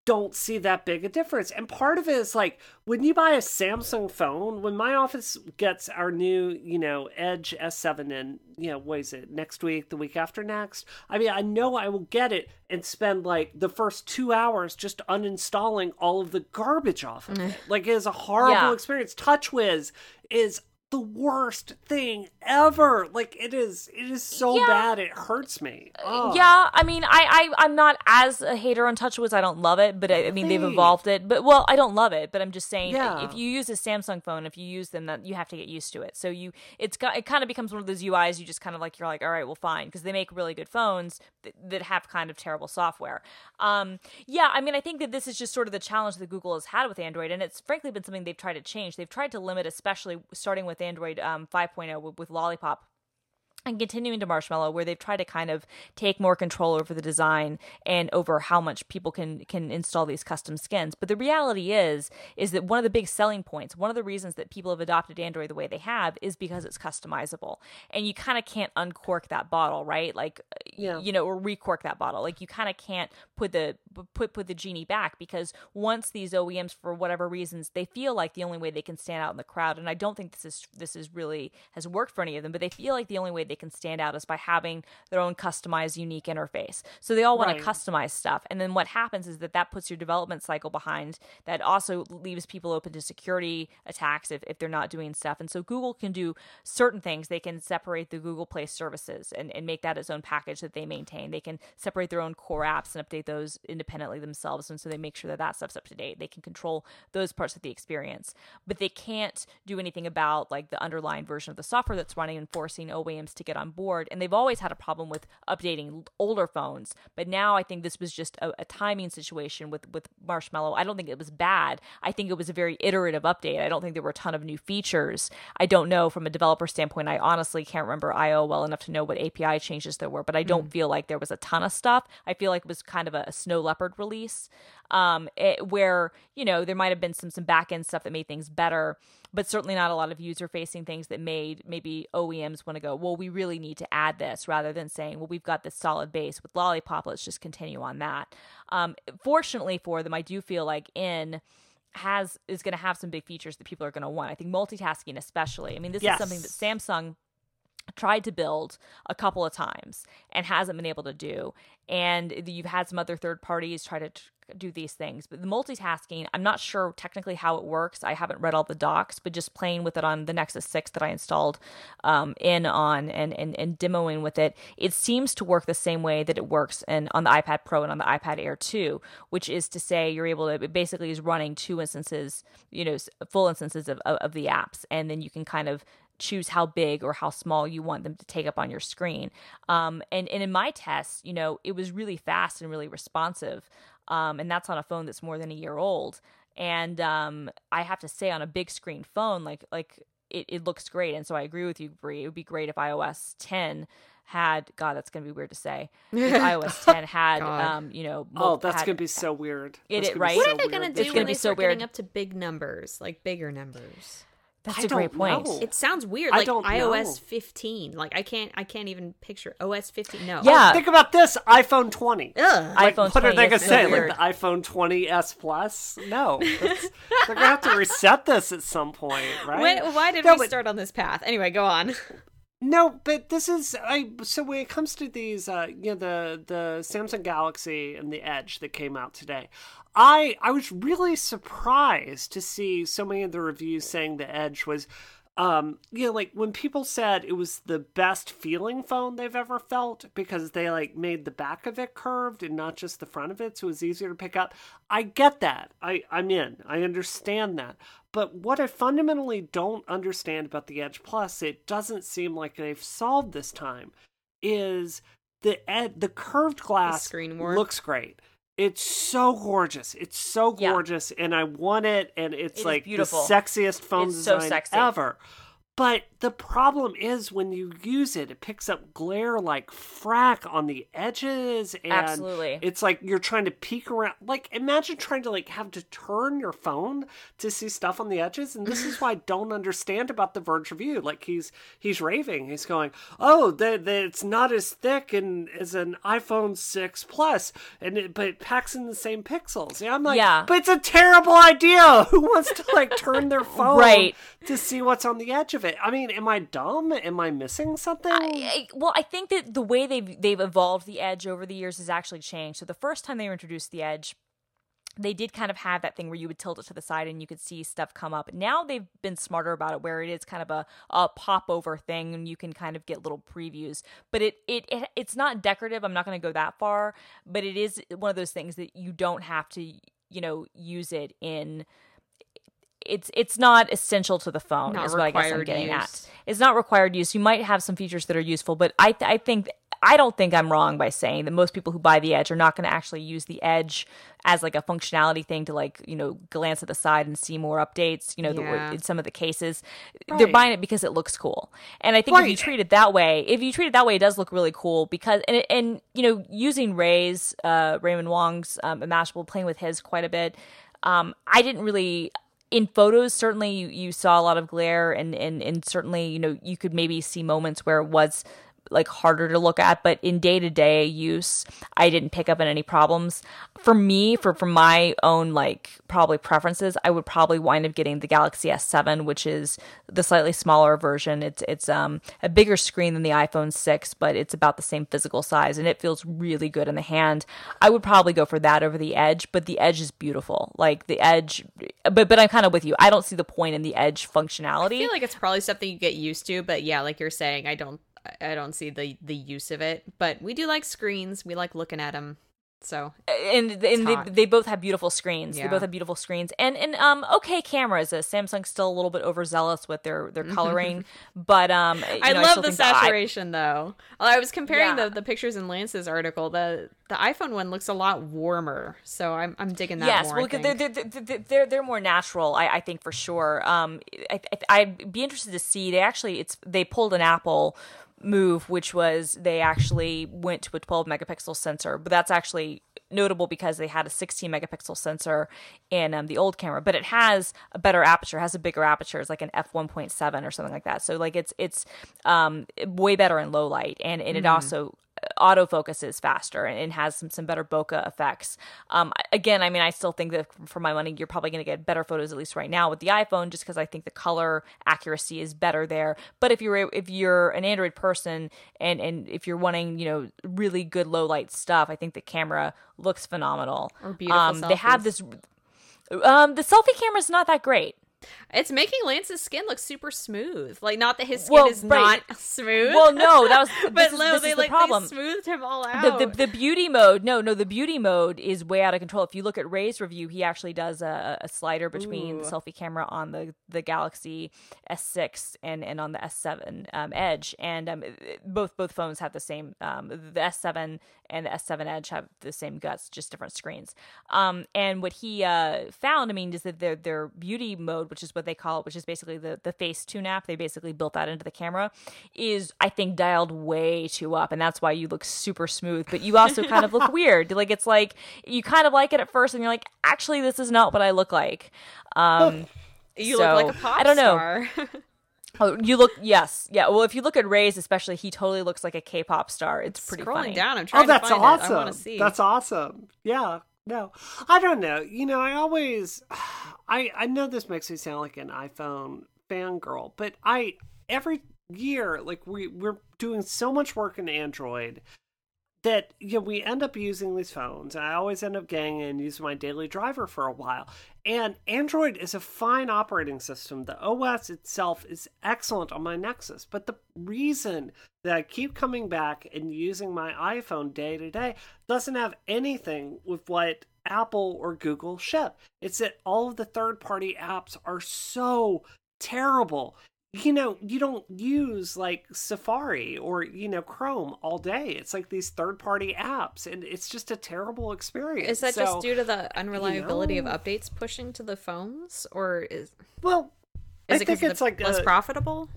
don't see that big a difference. And part of it is like when you buy a Samsung phone, when my office gets our new, you know, Edge S7 and you know, what is it, next week, the week after next? I mean, I know I will get it and spend like the first two hours just uninstalling all of the garbage off of it. Like it is a horrible Yeah. experience. TouchWiz is the worst thing ever. Like it is it is so Yeah. bad it hurts me. Oh. Yeah, I mean, I, I I'm not as a hater on TouchWiz. I don't love it, but I, I mean, they've evolved it. But well, I don't love it, but I'm just saying, Yeah. if you use a Samsung phone, if you use them, that you have to get used to it. So you, it's got it kind of becomes one of those UIs. You just kind of like you're like, all right, well, fine, because they make really good phones that, that have kind of terrible software. Um, yeah, I mean, I think that this is just sort of the challenge that Google has had with Android, and it's frankly been something they've tried to change. They've tried to limit, especially starting with Android um, 5.0 with, with Lollipop and continuing to marshmallow where they've tried to kind of take more control over the design and over how much people can can install these custom skins. But the reality is is that one of the big selling points one of the reasons that people have adopted android the way they have is because it's customizable. And you kind of can't uncork that bottle right? Like Yeah. you know or recork that bottle. Like you kind of can't put the put put the genie back because once these OEMs for whatever reasons they feel like the only way they can stand out in the crowd and I don't think this is this is really has worked for any of them but they feel like the only way they can stand out is by having their own customized unique interface. So they all want Right. to customize stuff. And then what happens is that that puts your development cycle behind that also leaves people open to security attacks if, if they're not doing stuff. And so Google can do certain things. They can separate the Google Play services and, and make that its own package that they maintain. They can separate their own core apps and update those independently independently themselves, and so they make sure that that stuff's up to date. They can control those parts of the experience, but they can't do anything about like the underlying version of the software that's running and forcing OEMs to get on board. And they've always had a problem with updating older phones, but now I think this was just a, a timing situation with with Marshmallow. I don't think it was bad. I think it was a very iterative update. I don't think there were a ton of new features. I don't know from a developer standpoint. I honestly can't remember IO well enough to know what API changes there were, but I don't mm. feel like there was a ton of stuff. I feel like it was kind of a, a Snow Leopard release, um, it, where you know there might have been some some back end stuff that made things better, but certainly not a lot of user facing things that made maybe OEMs want to go, well, we really need to add this rather than saying, well, we've got this solid base with Lollipop, let's just continue on that. Um, fortunately for them, I do feel like N has is going to have some big features that people are going to want. I think multitasking, especially. I mean, this yes. is something that Samsung tried to build a couple of times and hasn't been able to do. And you've had some other third parties try to do these things. But the multitasking, I'm not sure technically how it works. I haven't read all the docs, but just playing with it on the Nexus 6 that I installed um, in on and, and, and demoing with it, it seems to work the same way that it works in, on the iPad Pro and on the iPad Air 2, which is to say you're able to, it basically is running two instances, you know, full instances of, of, of the apps. And then you can kind of choose how big or how small you want them to take up on your screen. Um, and, and in my tests, you know, it was really fast and really responsive. Um, and that's on a phone that's more than a year old. And um, I have to say, on a big screen phone, like like it, it looks great. And so I agree with you, Brie. It would be great if iOS 10 had God, that's gonna be weird to say. If iOS 10 had, um, you know, oh, that's had, gonna be so weird. It, it right? What are they gonna do it's when they be start so getting up to big numbers, like bigger numbers? That's I a great point. Know. It sounds weird, like iOS know. 15. Like I can't, I can't even picture OS 15. No. Yeah. Oh, think about this: iPhone 20. Ugh. Like, iPhone what are they gonna say? Weird. Like the iPhone 20s Plus? No, they're gonna have to reset this at some point, right? When, why did no, we but, start on this path? Anyway, go on. No, but this is I. So when it comes to these, uh, you know, the the Samsung Galaxy and the Edge that came out today, I I was really surprised to see so many of the reviews saying the Edge was um you know like when people said it was the best feeling phone they've ever felt because they like made the back of it curved and not just the front of it so it was easier to pick up i get that i i'm in i understand that but what i fundamentally don't understand about the edge plus it doesn't seem like they've solved this time is the ed the curved glass the screen work. looks great it's so gorgeous. It's so gorgeous, yeah. and I want it. And it's it like the sexiest phone it's design so ever. But the problem is when you use it, it picks up glare like frack on the edges, and Absolutely. it's like you're trying to peek around. Like imagine trying to like have to turn your phone to see stuff on the edges, and this is why I don't understand about the Verge review. Like he's he's raving, he's going, "Oh, that it's not as thick and as an iPhone six plus, and it, but it packs in the same pixels." Yeah, I'm like, yeah, but it's a terrible idea. Who wants to like turn their phone right to see what's on the edge of it? I mean, am I dumb? Am I missing something? I, I, well, I think that the way they've they've evolved the Edge over the years has actually changed. So the first time they introduced the Edge, they did kind of have that thing where you would tilt it to the side and you could see stuff come up. Now they've been smarter about it, where it is kind of a, a pop over thing, and you can kind of get little previews. But it, it, it it's not decorative. I'm not going to go that far, but it is one of those things that you don't have to, you know, use it in it's it's not essential to the phone not is what I guess I'm getting use. at. It's not required use. You might have some features that are useful, but I th- I think I don't think I'm wrong by saying that most people who buy the Edge are not going to actually use the Edge as like a functionality thing to like you know glance at the side and see more updates. You know, yeah. the, in some of the cases, right. they're buying it because it looks cool. And I think right. if you treat it that way, if you treat it that way, it does look really cool because and and you know using Ray's uh, Raymond Wong's um, Mashable, playing with his quite a bit. Um, I didn't really in photos certainly you, you saw a lot of glare and, and and certainly you know you could maybe see moments where it was like harder to look at but in day-to-day use i didn't pick up on any problems. For me for for my own like probably preferences i would probably wind up getting the galaxy s7 which is the slightly smaller version. It's it's um a bigger screen than the iphone 6 but it's about the same physical size and it feels really good in the hand. I would probably go for that over the edge but the edge is beautiful. Like the edge but but i'm kind of with you. I don't see the point in the edge functionality. I feel like it's probably something you get used to but yeah like you're saying i don't I don't see the the use of it, but we do like screens. We like looking at them. So and and they, they both have beautiful screens. They both have beautiful screens and and um okay cameras. Uh, Samsung's still a little bit overzealous with their their coloring, but um you I know, love still the that I- saturation though. I was comparing Yeah. the, the pictures in Lance's article. The the iPhone one looks a lot warmer, so I'm I'm digging that yes, more. well, I they're, they're, they're, they're, they're more natural, I, I think for sure. Um, I, I, I'd be interested to see. They actually, it's they pulled an Apple move, which was they actually went to a 12 megapixel sensor, but that's actually notable because they had a 16 megapixel sensor in um, the old camera, but it has a better aperture, has a bigger aperture, it's like an f 1.7 or something like that. So like it's it's um, way better in low light, and and it also autofocuses faster and, and has some, some better bokeh effects. Um, again, I mean, I still think that for my money, you're probably going to get better photos at least right now with the iPhone, just because I think the color accuracy is better there. But if you're if you're an Android person and and if you're wanting you know really good low light stuff, I think the camera looks phenomenal. Or beautiful Um, they have this. Um, the selfie camera is not that great. It's making Lance's skin look super smooth. Like not that his skin Well, is right. not smooth. Well, no, that was but this is, no, they the like problem. they smoothed him all out. the the beauty mode no no the beauty mode is way out of control if you look at ray's review he actually does a, a slider between the selfie camera on the the galaxy s6 and and on the s7 um, edge and um, both both phones have the same um, the s7 and the s7 edge have the same guts just different screens. Um, and what he uh, found i mean is that their their beauty mode which is what they call it which is basically the the Facetune app they basically built that into the camera is i think dialed way too up and that's why you look super smooth but you also kind of look weird. Like it's like you kind of like it at first and you're like actually this is not what i look like. Um you so, look like a pop I don't know. star. oh, you look yes yeah well if you look at ray's especially he totally looks like a k-pop star it's pretty Scrolling funny down, I'm oh, trying Oh, that's to find awesome. it. I want to see. That's awesome. Yeah. No, I don't know. You know, I always, I I know this makes me sound like an iPhone fangirl, but I every year like we we're doing so much work in Android that you know we end up using these phones. I always end up getting and using my daily driver for a while. And Android is a fine operating system. The OS itself is excellent on my Nexus, but the reason that I keep coming back and using my iPhone day to day doesn't have anything with what Apple or Google ship. It's that all of the third party apps are so terrible you know, you don't use like Safari or, you know, Chrome all day. It's like these third party apps and it's just a terrible experience. Is that So, just due to the unreliability know. of updates pushing to the phones, or is Well, is I it think it's like less a- profitable?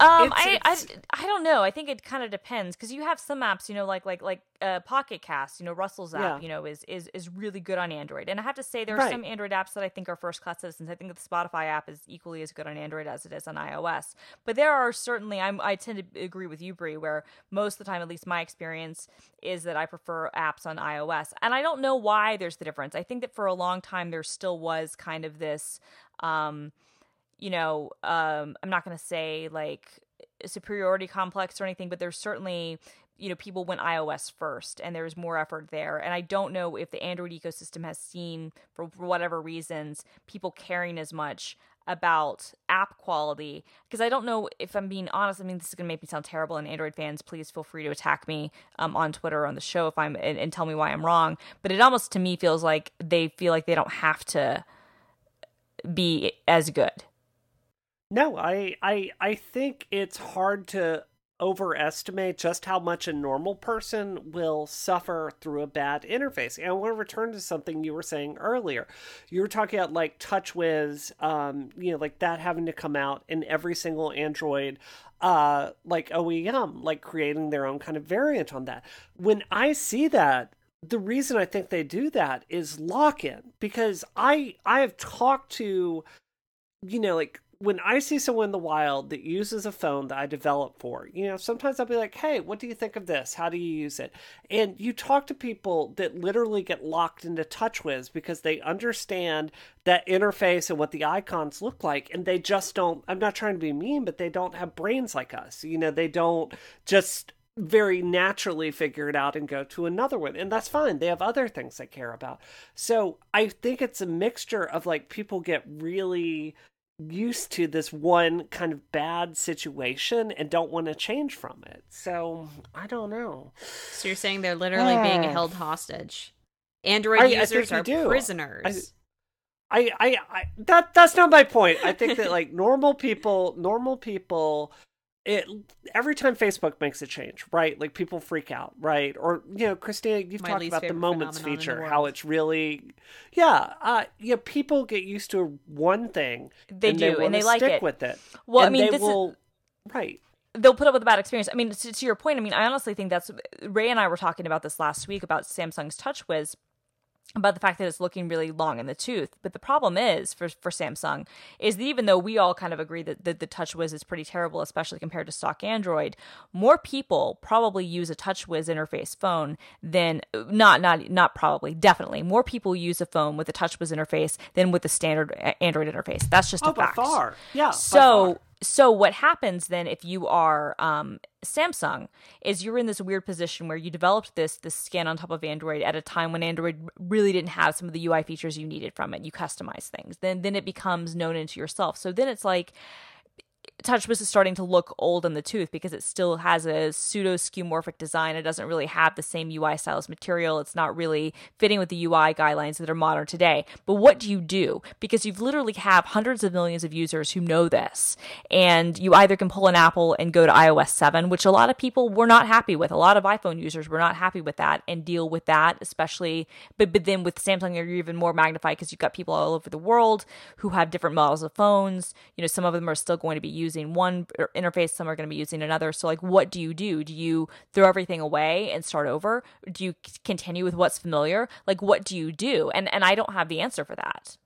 Um, It's- I, it's- I I don't know. I think it kind of depends because you have some apps, you know, like like like uh, Pocket Cast. You know, Russell's app, Yeah. you know, is is is really good on Android. And I have to say, there are Right. some Android apps that I think are first class citizens. I think the Spotify app is equally as good on Android as it is on iOS. But there are certainly, I'm I tend to agree with you, Brie, where most of the time, at least my experience is that I prefer apps on iOS, and I don't know why there's the difference. I think that for a long time there still was kind of this. Um, you know, um, I'm not going to say like superiority complex or anything, but there's certainly, you know, people went iOS first and there's more effort there. And I don't know if the Android ecosystem has seen, for, for whatever reasons, people caring as much about app quality because I don't know if I'm being honest. I mean, this is going to make me sound terrible, and Android fans, please feel free to attack me um, on Twitter or on the show if I'm and, and tell me why I'm wrong. But it almost to me feels like they feel like they don't have to be as good. No, I I I think it's hard to overestimate just how much a normal person will suffer through a bad interface. And I want to return to something you were saying earlier. You were talking about like TouchWiz, um, you know, like that having to come out in every single Android uh like OEM, like creating their own kind of variant on that. When I see that, the reason I think they do that is lock in because I I have talked to you know like when I see someone in the wild that uses a phone that I developed for, you know, sometimes I'll be like, hey, what do you think of this? How do you use it? And you talk to people that literally get locked into TouchWiz because they understand that interface and what the icons look like. And they just don't, I'm not trying to be mean, but they don't have brains like us. You know, they don't just very naturally figure it out and go to another one. And that's fine. They have other things they care about. So I think it's a mixture of like people get really used to this one kind of bad situation and don't want to change from it. So I don't know. So you're saying they're literally being Ah. held hostage. Android I- I users you are do. prisoners. I, I, I that that's not my point. I think that like normal people, normal people, it every time Facebook makes a change, right? Like people freak out, right? Or you know, Christina, you've My talked about the moments in the feature, how it's really, yeah, uh, yeah. People get used to one thing, They and do, they and they like stick it. with it. Well, I mean, they this is- right? they'll put up with a bad experience. I mean, to, to your point, I mean, I honestly think that's Ray and I were talking about this last week about Samsung's TouchWiz about the fact that it's looking really long in the tooth. But the problem is for for Samsung is that even though we all kind of agree that, that the TouchWiz is pretty terrible, especially compared to stock Android, more people probably use a TouchWiz interface phone than not not not probably definitely more people use a phone with a TouchWiz interface than with the standard Android interface. That's just Oh, a by fact. far, yeah. So. So what happens then if you are um, Samsung is you're in this weird position where you developed this this skin on top of Android at a time when Android really didn't have some of the UI features you needed from it. You customize things. Then then it becomes known into yourself. So then it's like TouchWiz is starting to look old in the tooth because it still has a pseudo skeuomorphic design. It doesn't really have the same UI style as material. It's not really fitting with the UI guidelines that are modern today. But what do you do? Because you've literally have hundreds of millions of users who know this. And you either can pull an Apple and go to iOS 7, which a lot of people were not happy with. A lot of iPhone users were not happy with that and deal with that, especially but but then with Samsung you're even more magnified because you've got people all over the world who have different models of phones. You know, some of them are still going to be using one er, interface, some are going to be using another. So, like, what do you do? Do you throw everything away and start over? Do you continue with what's familiar? Like, what do you do? And and I don't have the answer for that.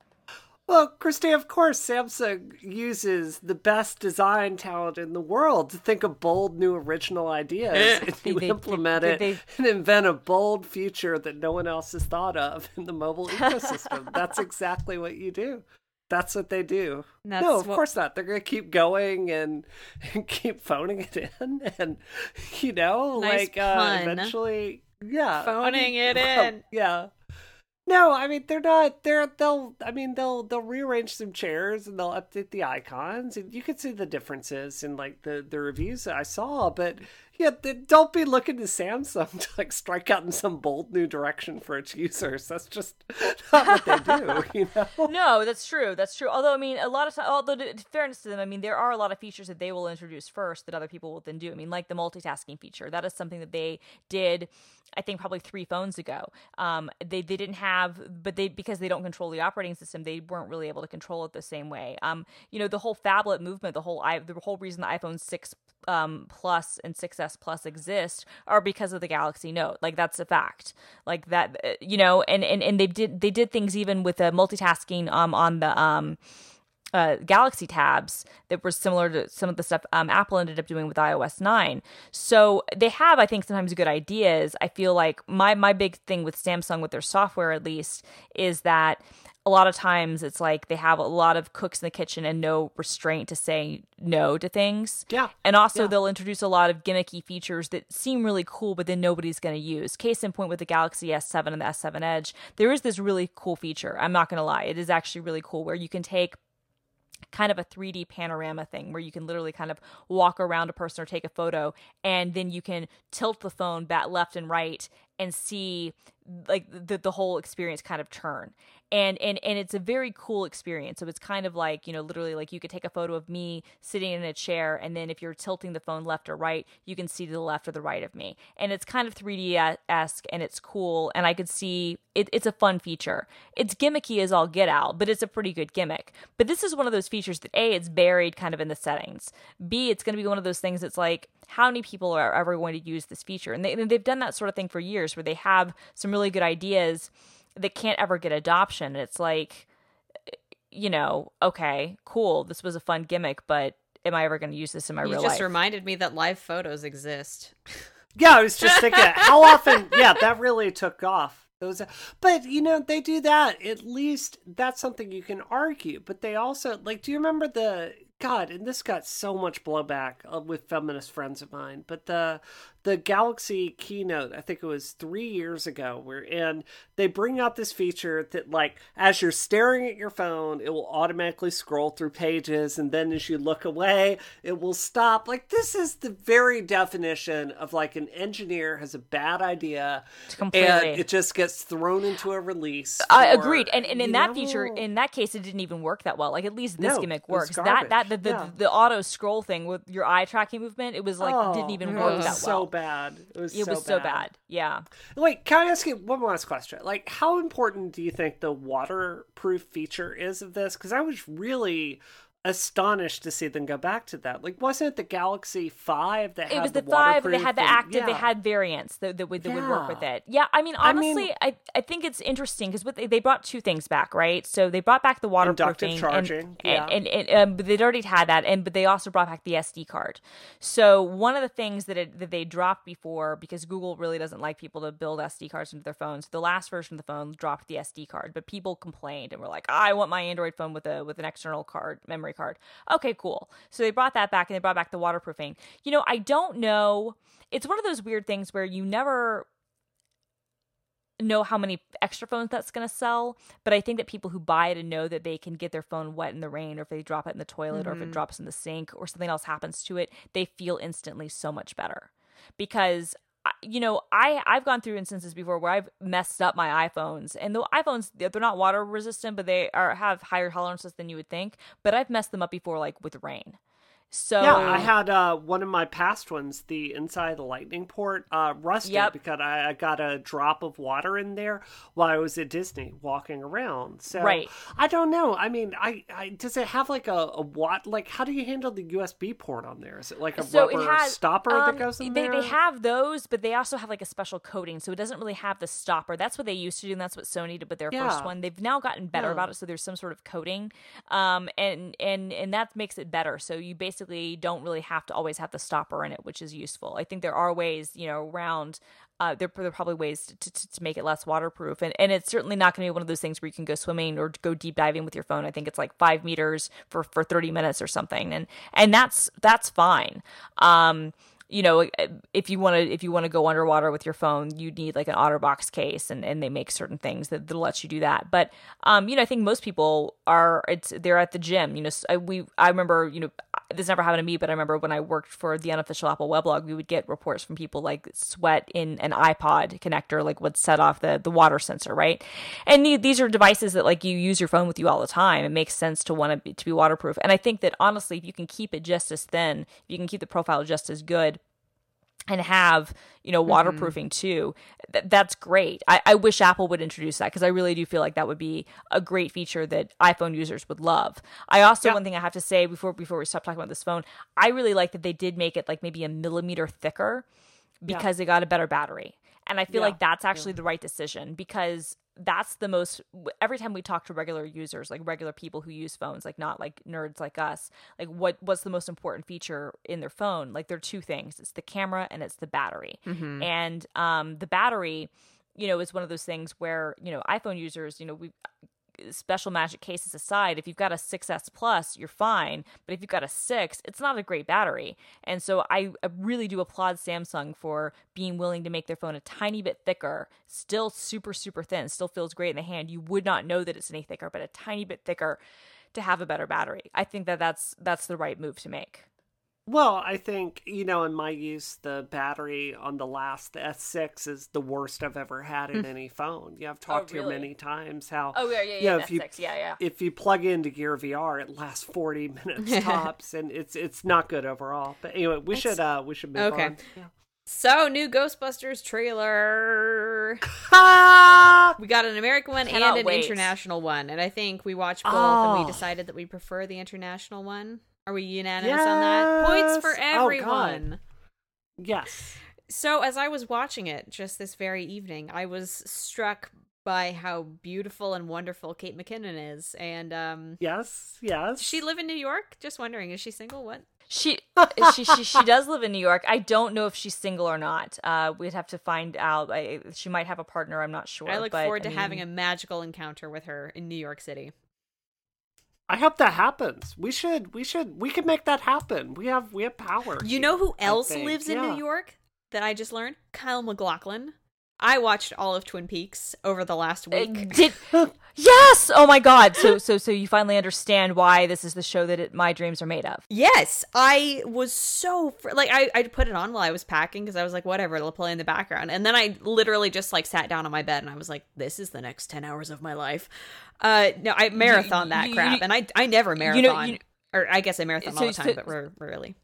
Well, Christy, of course, Samsung uses the best design talent in the world to think of bold, new, original ideas. Eh. and They- you they- implement they- it they- and invent a bold future that no one else has thought of in the mobile ecosystem. That's exactly what you do. That's what they do. That's no, of what- course not. They're going to keep going and, and keep phoning it in, and you know, Nice like uh, eventually, yeah, I Phoning mean, it well, in. yeah. No, I mean they're not. They're they'll. I mean they'll they'll rearrange some chairs and they'll update the icons and you can see the differences in like the the reviews that I saw. But yeah, don't be looking to Samsung to like strike out in some bold new direction for its users. That's just not what they do. You know. No, that's true. That's true. Although I mean, a lot of time, although in fairness to them, I mean, there are a lot of features that they will introduce first that other people will then do. I mean, like the multitasking feature. That is something that they did. I think probably three phones ago. Um, they they didn't have, but they because they don't control the operating system, they weren't really able to control it the same way. Um, you know, the whole phablet movement, the whole i the whole reason the iPhone six um plus and 6s plus exist are because of the galaxy note like that's a fact like that uh, you know and and, and they did they did things even with the multitasking um on the um uh, Galaxy tabs that were similar to some of the stuff um, Apple ended up doing with iOS 9. So they have, I think, sometimes good ideas. I feel like my my big thing with Samsung, with their software at least, is that a lot of times it's like they have a lot of cooks in the kitchen and no restraint to say no to things. Yeah. And also, Yeah. they'll introduce a lot of gimmicky features that seem really cool, but then nobody's going to use. Case in point with the Galaxy S7 and the S7 Edge, there is this really cool feature. I'm not going to lie. It is actually really cool where you can take kind of a 3D panorama thing where you can literally kind of walk around a person or take a photo and then you can tilt the phone back left and right and see like the the whole experience kind of turn. And and and it's a very cool experience. So it's kind of like, you know, literally like you could take a photo of me sitting in a chair and then if you're tilting the phone left or right, you can see to the left or the right of me. And it's kind of 3D-esque and it's cool and I could see it, it's a fun feature. It's gimmicky as all get out, but it's a pretty good gimmick. But this is one of those features that A, it's buried kind of in the settings. B, it's going to be one of those things that's like, how many people are ever going to use this feature? And, they, and they've done that sort of thing for years where they have some really good ideas that can't ever get adoption. And it's like, you know, okay, cool, this was a fun gimmick, but am I ever going to use this in my You real life? You just reminded me that live photos exist. Yeah, I was just thinking, how often? Yeah, that really took off. Those, but you know, they do that. At least that's something you can argue. But they also like. Do you remember the God? And this got so much blowback uh, with feminist friends of mine. But the the Galaxy keynote, I think it was three years ago, where and they bring out this feature that like as you're staring at your phone, it will automatically scroll through pages, and then as you look away, it will stop. Like this is the very definition of like an engineer has a bad idea Completely. and it just gets thrown into a release. I agreed, and and in that know? feature, in that case, it didn't even work that well. Like at least this No, gimmick works. That that the the, Yeah. the auto scroll thing with your eye tracking movement, it was like didn't Oh, even work that so well. Bad. It was It so was so bad. Yeah. Wait, can I ask you one last question? Like, how important do you think the waterproof feature is of this? Because I was really astonished to see them go back to that. Like, wasn't it the Galaxy Five that It was the, the five. They had the and- active. They had variants that, that would that would work with it. Yeah, I mean, I mean- honestly, I I, think it's interesting because they, they brought two things back, right? So they brought back the waterproofing, Inductive charging, and, yeah. and, and, and um, but they'd already had that, and but they also brought back the SD card. So one of the things that it, that they dropped before because Google really doesn't like people to build SD cards into their phones. The last version of the phone dropped the SD card, but people complained and were like, "I want my Android phone with a with an external card, memory card." Okay, cool. So they brought that back and they brought back the waterproofing. You know, I don't know. It's one of those weird things where you never know how many extra phones that's going to sell, but I think that people who buy it and know that they can get their phone wet in the rain or if they drop it in the toilet or if it mm-hmm. drops in the sink or something else happens to it, they feel instantly so much better. Because you know, I I've gone through instances before where I've messed up my iPhones, and the iPhones they're not water resistant, but they are have higher tolerances than you would think. But I've messed them up before, like with rain. So Yeah, I had uh, one of my past ones, the inside the lightning port, uh, rusted Yep. because I, I got a drop of water in there while I was at Disney walking around. So Right. I don't know. I mean, I, I does it have like a, a what? Like, how do you handle the USB port on there? Is it like a so rubber has stopper um, that goes in they, there? They have those, but they also have like a special coating, so it doesn't really have the stopper. That's what they used to do, and that's what Sony did with their Yeah. first one. They've now gotten better Yeah. about it, so there's some sort of coating, um, and and and that makes it better. So you basically don't really have to always have the stopper in it, which is useful. I think there are ways, you know, around. Uh, there, there are probably ways to, to, to make it less waterproof, and, and it's certainly not going to be one of those things where you can go swimming or go deep diving with your phone. I think it's like five meters for, for thirty minutes or something, and and that's that's fine. Um, you know, if you want to if you want to go underwater with your phone, you need like an OtterBox case, and, and they make certain things that that let you do that. But um, you know, I think most people are it's they're at the gym. You know, I, we I remember you know this never happened to me, but I remember when I worked for the unofficial Apple weblog, we would get reports from people like sweat in an iPod connector, like would set off the the water sensor, right? And the- these are devices that like you use your phone with you all the time. It makes sense to want to be, to be waterproof. And I think that honestly, if you can keep it just as thin, if you can keep the profile just as good and have you know mm-hmm. waterproofing too th- that's great. I-, I wish apple would introduce that because i really do feel like that would be a great feature that iphone users would love. I also Yeah. one thing i have to say before before we stop talking about this phone i really like that they did make it like maybe a millimeter thicker because they got a better battery. And i feel Yeah. like that's actually the right decision because that's the most every time we talk to regular users like regular people who use phones like not like nerds like us like what what's the most important feature in their phone? Like there are two things. It's the camera and it's the battery. And um the battery you know is one of those things where you know iphone users you know we special magic cases aside, if you've got a 6S Plus, you're fine. But if you've got a 6, it's not a great battery. And so I, really do applaud Samsung for being willing to make their phone a tiny bit thicker, still super, super thin, still feels great in the hand. You would not know that it's any thicker, but a tiny bit thicker to have a better battery. I think that that's that's the right move to make. Well, I think, you know, in my use, the battery on the last, the S6, is the worst I've ever had in any phone. Yeah, I've talked to you Hmm. Oh, really? many times how. Oh, yeah, yeah, you yeah, know, if you, S6, yeah, yeah. If you plug into Gear VR, it lasts 40 minutes tops, and it's it's not good overall. But anyway, we should uh we should move Okay. on. Yeah. So, new Ghostbusters trailer. Ah! We got an American one and an wait. international one, and I think we watched both and Oh. we decided that we prefer the international one. Are we unanimous on that? Points for Yes! Oh, everyone. Yes. So, as I was watching it just this very evening, I was struck by how beautiful and wonderful Kate McKinnon is. And um Yes. Yes. does she live in New York? Just wondering, is she single? What? She, she she she does live in New York. I don't know if she's single or not. Uh, we'd have to find out. I, she might have a partner. I'm not sure. I look but, forward I to having a magical encounter with her in New York City. I hope that happens. We should. We should. We could make that happen. We have. We have power. You here, know who else lives in Yeah. New York? that I just learned? Kyle MacLachlan. I watched all of Twin Peaks over the last Uh, week. Did yes? Oh my god! So so so you finally understand why this is the show that it, my dreams are made of. Yes, I was so fr- like I I put it on while I was packing because I was like whatever it'll play in the background and then I literally just like sat down on my bed and I was like this is the next 10 hours of my life. Uh no, I marathon that you- crap and I I never marathon. you know- or I guess I marathon all the time so- but rarely.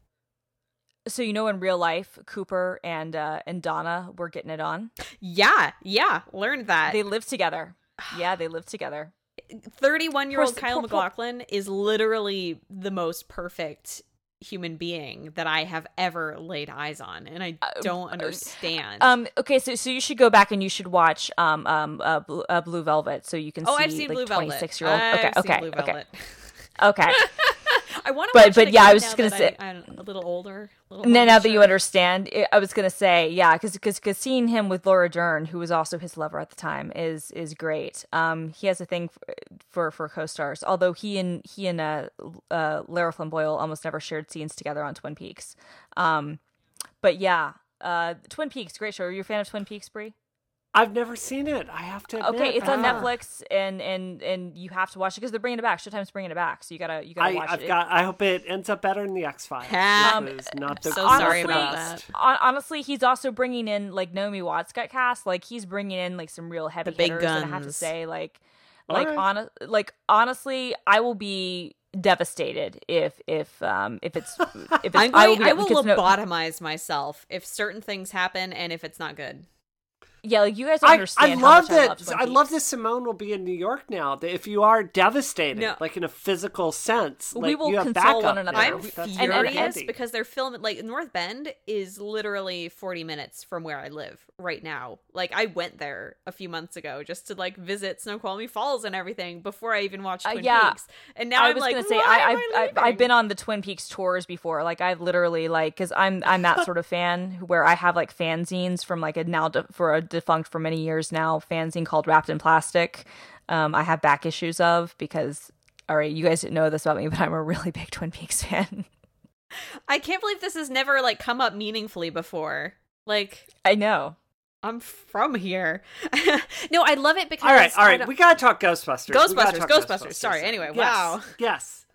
So you know, in real life, Cooper and uh, and Donna were getting it on. Yeah, yeah, learned that. They live together. Yeah, they live together. 31 year old Kyle MacLachlan is literally the most perfect human being that I have ever laid eyes on, and I don't understand. Um. Okay. So so you should go back and you should watch um um uh, Blue, uh, Blue Velvet so you can oh, see I've seen like Blue Velvet. twenty six year old. Okay. Okay. Okay. Okay. I want to But- but yeah, I was just gonna say- I, I'm a little older. A little now, now that you understand, I- I was gonna say yeah, because because seeing him with Laura Dern, who was also his lover at the time, is is great. Um, he has a thing for for, for co-stars. Although he and he and uh, uh Lara Flynn Boyle almost never shared scenes together on Twin Peaks. Um, but yeah, uh, Twin Peaks, great show. Are you a fan of Twin Peaks, Brie? I've never seen it. I have to. Admit. Okay, it's on Ah. Netflix, and and and you have to watch it because they're bringing it back. Showtime's bringing it back, so you gotta you gotta I, watch I've it. got. I hope it ends up better than the X Files. Um, not the so not sorry the about that. Honestly, he's also bringing in like Naomi Watts got cast. Like he's bringing in like some real heavy The big hitters. And I have to say, like, All like right. on like honestly, I will be devastated if if um if it's if it's I'm I will be I will because no- lobotomize myself if certain things happen and if it's not good. Yeah, like you guys don't I, understand. I how love much I that. love I love that Simone will be in New York now. That if you are devastated, No. like in a physical sense, We like, will you have console backup one another. there. I'm we- That's furious because they're filming like North Bend is literally 40 minutes from where I live right now. Like I went there a few months ago just to like visit Snoqualmie Falls and everything before I even watched Uh, Twin yeah. Peaks. And now I am was like, gonna say why I, am I've, I I've I've been on the Twin Peaks tours before. Like I've literally like because I'm I'm that sort of fan where I have like fanzines from like a now de- for a defunct for many years now fanzine called Wrapped in Plastic. Um, I have back issues of because all right, you guys didn't know this about me, but I'm a really big Twin Peaks fan. I can't believe this has never like come up meaningfully before. Like I know. I'm from here. no, I love it because all right, all I right, don't- we gotta talk Ghostbusters. We gotta Ghostbusters, Ghostbusters. Sorry, anyway, Yes, wow. Yes.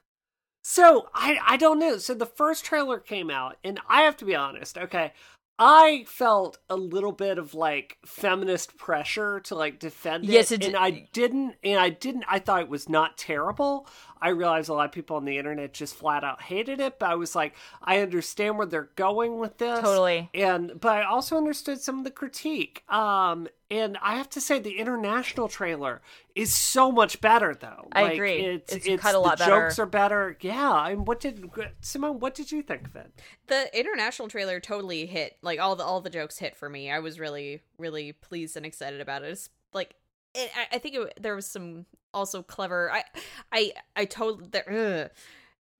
So I I don't know. So the first trailer came out, and I have to be honest. Okay, I felt a little bit of like feminist pressure to like defend Yes, it, it and I didn't. And I didn't. I thought it was not terrible. I realized a lot of people on the internet just flat out hated it, but I was like, I understand where they're going with this Totally. and but I also understood some of the critique. Um, and I have to say the international trailer is so much better, though. I Like, agree. It's, It's it's cut a lot the better. Jokes are better. Yeah. And what did Simone? What did you think of it? the international trailer totally hit like all the all the jokes hit for me i was really really pleased and excited about it it's like it, I, I think it, there was some also clever i i i totally there, ugh.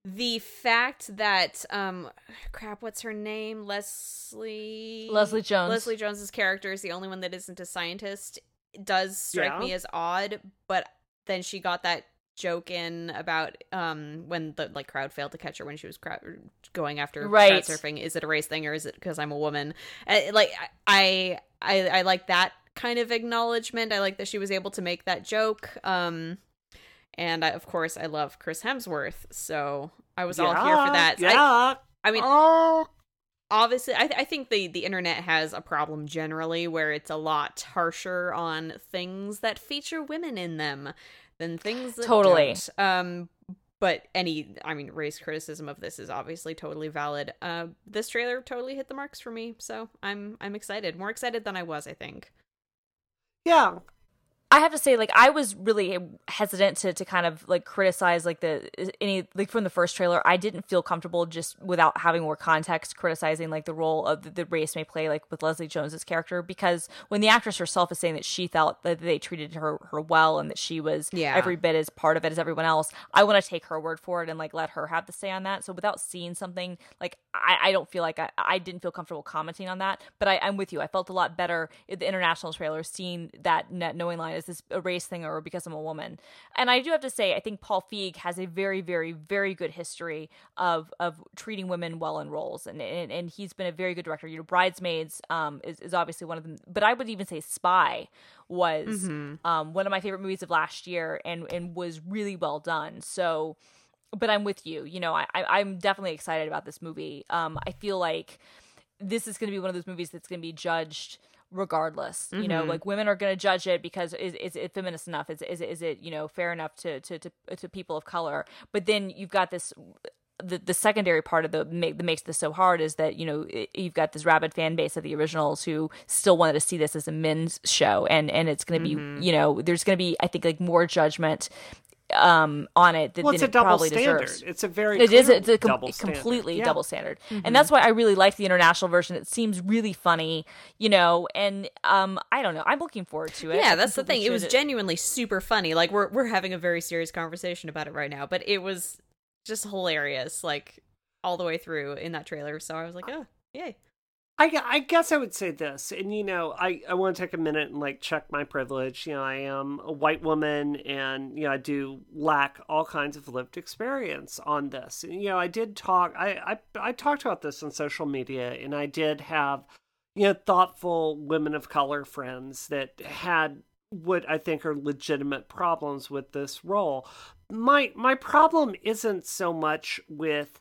the fact that um crap what's her name leslie Leslie Jones. leslie jones's character is the only one that isn't a scientist does strike Yeah. me as odd but then she got that joke in about um when the like crowd failed to catch her when she was crowd going after Right. crowd surfing is it a race thing or is it because i'm a woman uh, like I, I i like that kind of acknowledgement i like that she was able to make that joke um and I, of course i love chris hemsworth so i was all here for that Yeah. I, I mean oh, obviously I, I think the the internet has a problem generally where it's a lot harsher on things that feature women in them than things that Totally. don't. um but any i mean race criticism of this is obviously totally valid uh this trailer totally hit the marks for me so i'm i'm excited more excited than i was i think yeah. I have to say, like, I was really hesitant to, to kind of like criticize like the any like from the first trailer. I didn't feel comfortable just without having more context criticizing like the role of the, the race may play like with Leslie Jones's character because when the actress herself is saying that she felt that they treated her her well and that she was Yeah. every bit as part of it as everyone else, I want to take her word for it and like let her have the say on that. So without seeing something like I, I don't feel like I, I didn't feel comfortable commenting on that. But I, I'm with you. I felt a lot better in the international trailer seeing that net knowing line Is this a race thing or because I'm a woman? And I do have to say, I think Paul Feig has a very, very, very good history of of treating women well in roles, and and, and he's been a very good director. You know, Bridesmaids um, is is obviously one of them, but I would even say Spy was Mm-hmm. um, one of my favorite movies of last year, and and was really well done. So but I'm with you. You know, I, I I'm definitely excited about this movie. Um, I feel like this is going to be one of those movies that's going to be judged regardless. You know, mm-hmm. like women are going to judge it because is is it feminist enough? Is is it, is it you know fair enough to to to to people of color? But then you've got this. The, the secondary part of the make, that makes this so hard is that you know it, you've got this rabid fan base of the originals who still wanted to see this as a men's show and and it's going to be mm-hmm. you know there's going to be I think like more judgment um on it than, Well, it's a it double probably standard. deserves. It's a very It is. It's a com- double completely Yeah. double standard, and that's why I really like the international version. It seems really funny, you know, and um, I don't know. I'm looking forward to it. Yeah, that's the thing. It was should- genuinely super funny. Like we're we're having a very serious conversation about it right now, but it was just hilarious, like all the way through in that trailer. So I was like, oh, yay. I, I guess I would say this, and you know, I, I want to take a minute and like check my privilege. You know, I am a white woman, and you know, I do lack all kinds of lived experience on this. And, you know, I did talk, I, I I talked about this on social media, and I did have, you know, thoughtful women of color friends that had what I think are legitimate problems with this role. My my problem isn't so much with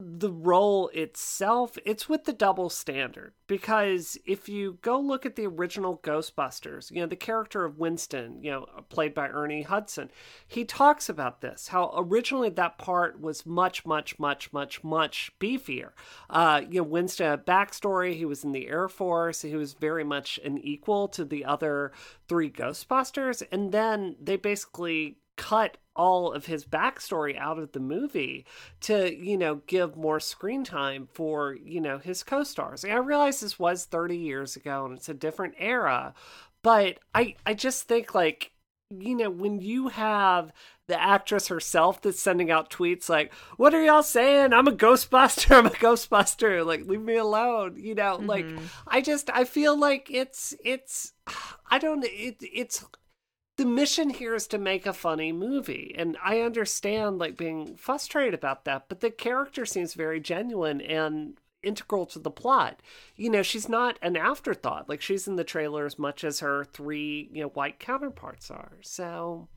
the role itself, it's with the double standard. Because if you go look at the original Ghostbusters, you know, the character of Winston, you know, played by Ernie Hudson, he talks about this how originally that part was much, much, much, much, much beefier. Uh, you know, Winston had backstory, he was in the Air Force, he was very much an equal to the other three Ghostbusters. And then they basically cut all of his backstory out of the movie to you know give more screen time for you know his co-stars. And i realize this was 30 years ago and it's a different era but i i just think like you know when you have the actress herself that's sending out tweets like what are y'all saying? I'm a ghostbuster i'm a ghostbuster like leave me alone you know like mm-hmm. i just i feel like it's it's i don't it, it's the mission here is to make a funny movie. And i understand like being frustrated about that but the character seems very genuine and integral to the plot. You know she's not an afterthought. Like she's in the trailer as much as her three you know white counterparts are. So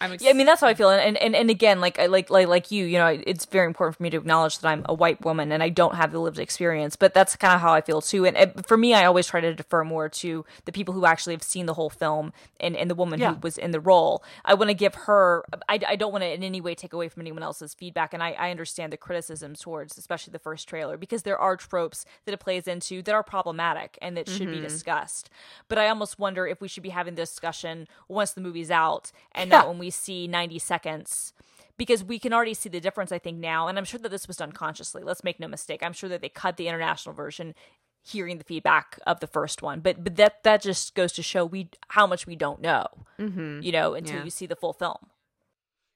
ex- Yeah, I mean that's how I feel, and and, and again, like I like like like you, you know, it's very important for me to acknowledge that I'm a white woman and I don't have the lived experience, but that's kind of how I feel too. And for me, I always try to defer more to the people who actually have seen the whole film and and the woman Yeah. who was in the role. I want to give her. I, I don't want to in any way take away from anyone else's feedback, and I, I understand the criticisms towards, especially the first trailer, because there are tropes that it plays into that are problematic and that should be mm-hmm. discussed. But I almost wonder if we should be having this discussion once the movie's out and not when we see 90 seconds because we can already see the difference i think now and i'm sure that this was done consciously let's make no mistake. I'm sure that they cut the international version hearing the feedback of the first one but but that that just goes to show we how much we don't know mm-hmm. you know until Yeah. you see the full film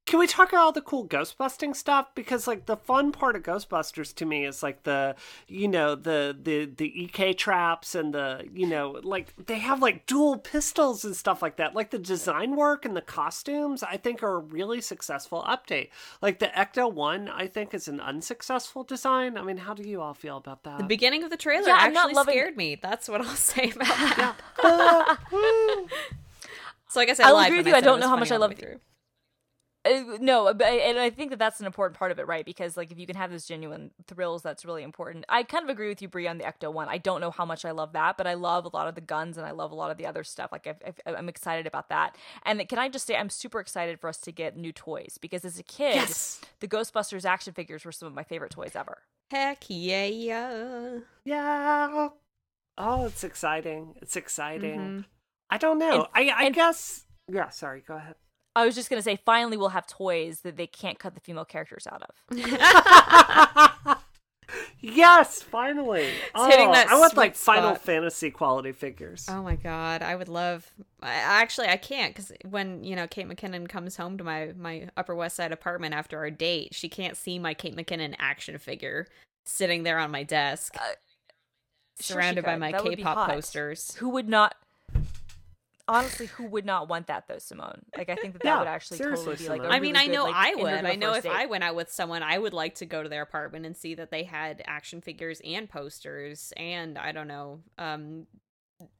Can we talk about all the cool ghost busting stuff? Because like the fun part of Ghostbusters to me is like the you know the the the EK traps and the you know like they have like dual pistols and stuff like that. Like the design work and the costumes, I think are a really successful update. Like the Ecto One, I think is an unsuccessful design. I mean, how do you all feel about that? the beginning of the trailer Yeah, actually loving- scared me. That's what I'll say about that. so I guess I I'll lied agree with you. I said don't know how much I love way the- through. Uh, no, but and I think that that's an important part of it, right? Because like if you can have those genuine thrills, that's really important. I kind of agree with you, Brie, on the Ecto one. I don't know how much I love that, but I love a lot of the guns and I love a lot of the other stuff. Like I've, I've, I'm excited about that. And can I just say I'm super excited for us to get new toys because as a kid, Yes. the Ghostbusters action figures were some of my favorite toys ever. Heck yeah, yeah. Yeah. Oh, it's exciting. It's exciting. Mhm. I don't know. I I and- guess. Yeah. Sorry. Go ahead. I was just gonna say, finally, we'll have toys that they can't cut the female characters out of. yes, finally. Oh, hitting that I want sweet like Final. Fantasy quality figures. Oh my god, I would love. I, actually, I can't because when you know Kate McKinnon comes home to my my Upper West Side apartment after our date, she can't see my Kate McKinnon action figure sitting there on my desk, uh, Sure she surrounded by my That K-pop posters. Who would not? Honestly, who would not want that though, Simone? Like, I think that that Yeah, would actually seriously, totally be like. A Simone. I mean, really I good, know like, I would. I know if date. I went out with someone, I would like to go to their apartment and see that they had action figures and posters and I don't know, um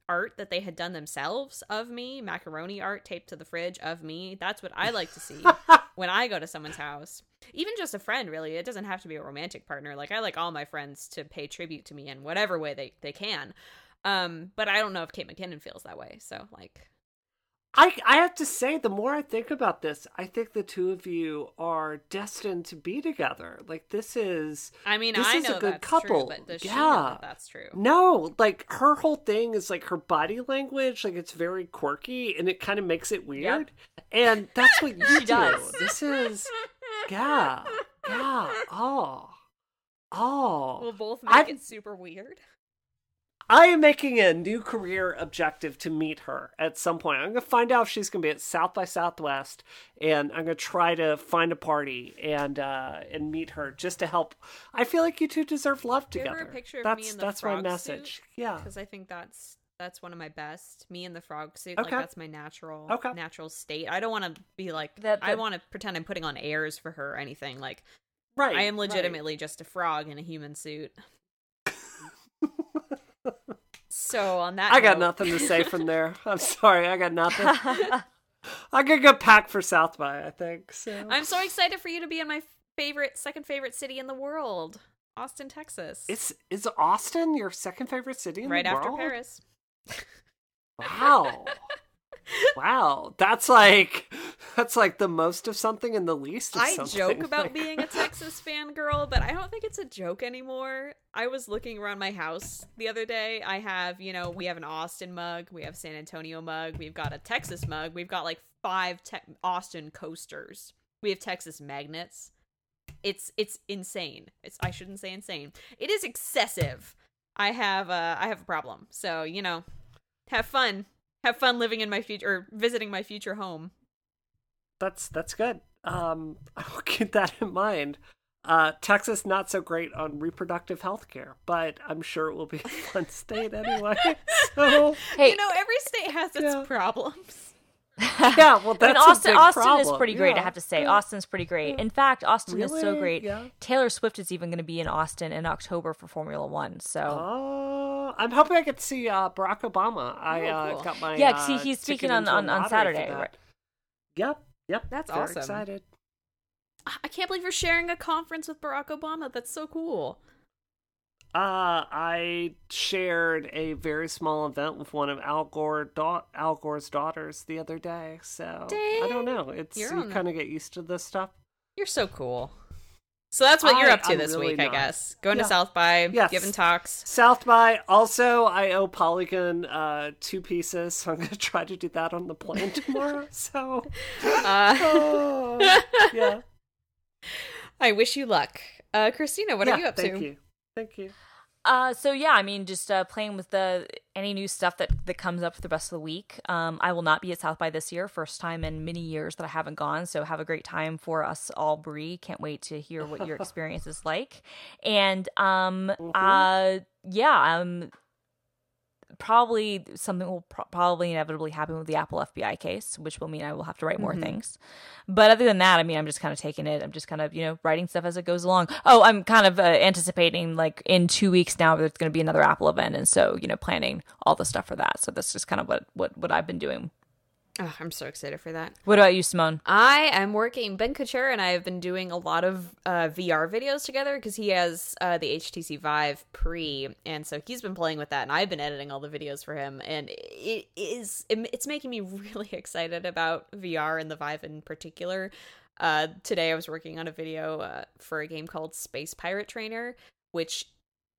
art that they had done themselves of me, macaroni art taped to the fridge of me. That's what I like to see when I go to someone's house. Even just a friend, really. It doesn't have to be a romantic partner. Like I like all my friends to pay tribute to me in whatever way they, they can. Um, but I don't know if Kate McKinnon feels that way. So like I I have to say, the more I think about this, I think the two of you are destined to be together. Like this is I mean, This I is a good that's couple. true, but does she know Yeah. that that's true? no, like her whole thing is like her body language, like it's very quirky and it kind of makes it weird. And that's what you do. does. This is yeah, yeah. Oh, oh. We'll both make I've- it super weird. I am making a new career objective to meet her at some point. I'm gonna find out if she's gonna be at South by Southwest, and I'm gonna try to find a party and uh, and meet her just to help. I feel like you two deserve love Give her together. a picture of that's me in the that's my frog message. Yeah. because I think that's that's one of my best. Me in the frog suit, Okay. like that's my natural Okay. natural state. I don't want to be like That- I want to pretend I'm putting on airs for her or anything. Like Right. I am right. legitimately just a frog in a human suit. so on that, I got note- nothing to say from there. I'm sorry. I got nothing. I'm gonna go pack for South by. I think so. I'm so excited for you to be in my favorite, second favorite city in the world, Austin, Texas. Is is Austin your second favorite city in right after world? Paris. Wow. wow. That's like that's like the most of something and the least of I something. joke about being a Texas fangirl, but I don't think it's a joke anymore. I was looking around my house the other day. I have, you know, we have an Austin mug, we have San Antonio mug, we've got a Texas mug, we've got like five te- Austin coasters. We have Texas magnets. It's it's insane. It's I shouldn't say insane. It is excessive. I have uh I have a problem. So, you know, have fun. Have fun living in my future or visiting my future home. That's that's good. Um I'll keep that in mind. Uh Texas not so great on reproductive health care, but I'm sure it will be a fun state anyway. So Hey, you know, every state has its Yeah. problems. yeah, well I that's mean, Austin, a big Austin is pretty great. I have to say, Yeah. Austin's pretty great. In fact, Austin is so great. Yeah. Taylor Swift is even going to be in Austin in October for Formula One. So Oh, I'm hoping I get to see uh, Barack Obama. I Oh, uh, cool. got my Yeah, uh, see, he's speaking on- on- on Saturday, right. Yep, yep. That's Very awesome. Excited. I can't believe you're sharing a conference with Barack Obama. That's so cool. Uh, I shared a very small event with one of Al Gore da- Al Gore's daughters the other day. So I don't know. It's You're you kind of get used to this stuff. You're so cool. So that's what you're up to I'm this really week, I guess. Going Yeah. to South by, Yes. giving talks. South by. Also, I owe Polygon uh two pieces, so I'm gonna try to do that on the plane tomorrow. So, Uh, oh, yeah. I wish you luck. Uh, Christina, what yeah, are you up thank to? you. Thank you. Uh, so yeah, I mean, just uh, playing with the any new stuff that that comes up for the rest of the week. Um, I will not be at South by this year, first time in many years that I haven't gone. So have a great time for us all, Bree. Can't wait to hear what your experience is like. And um, uh, yeah, um, probably something will pro- probably inevitably happen with the Apple FBI case, which will mean I will have to write more things. But other than that, I mean, I'm just kind of taking it. I'm just kind of, you know, writing stuff as it goes along. Oh, I'm kind of uh, anticipating like in two weeks now, there's going to be another Apple event. And so, you know, planning all the stuff for that. So that's just kind of what, what, what I've been doing. Oh, I'm so excited for that. What about you, Simone? I am working. Ben Kuchera and I have been doing a lot of uh, VR videos together because he has uh, the HTC Vive Pre, and so he's been playing with that, and I've been editing all the videos for him, and it is it, it's making me really excited about VR and the Vive in particular. Uh, today I was working on a video uh, for a game called Space Pirate Trainer, which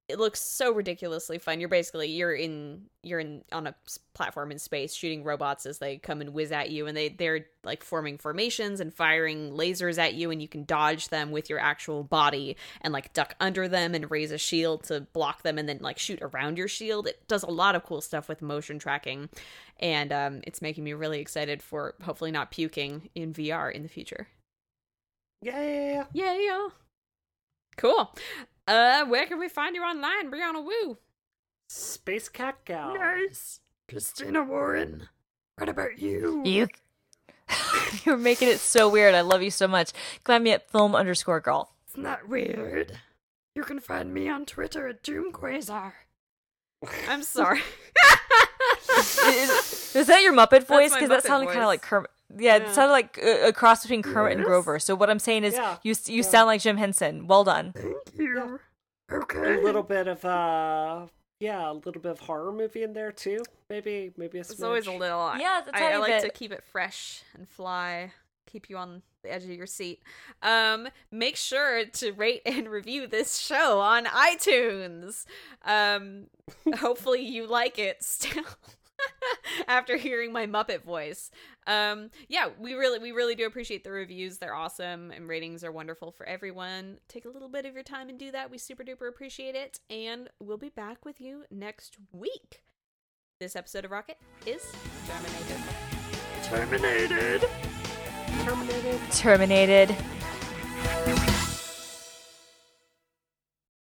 it looks so ridiculously fun. You're basically you're in you're in on a platform in space shooting robots as they come and whiz at you and they they're like forming formations and firing lasers at you and you can dodge them with your actual body and like duck under them and raise a shield to block them and then like shoot around your shield. It does a lot of cool stuff with motion tracking and um it's making me really excited for hopefully not puking in VR in the future. Yeah, yeah, yeah. Yeah, yeah. Cool. Uh, where can we find you online, Brianna Wu? Space Cat Gal. Nice. Christina Warren. What about you? You. You're making it so weird. I love you so much. Climb me at film underscore girl. It's not that weird. You can find me on Twitter at Doomquasar. I'm sorry. is, is that your Muppet voice? Because that sounded kind of like Kermit. Yeah, it sounded like a, a cross between Kermit and Grover. So what I'm saying is, Yeah, you you yeah. sound like Jim Henson. Well done. Thank you. Okay. A little bit of uh yeah, a little bit of horror movie in there too. Maybe maybe a It's always a smidge. little. Yeah, it's a I, I tiny like to keep it fresh and fly, keep you on the edge of your seat. Um, make sure to rate and review this show on iTunes. Um, hopefully you like it still. After hearing my Muppet voice, um, yeah, we really, we really do appreciate the reviews. They're awesome, and ratings are wonderful for everyone. Take a little bit of your time and do that. We super duper appreciate it, and we'll be back with you next week. This episode of Rocket is terminated. Terminated. Terminated. Terminated.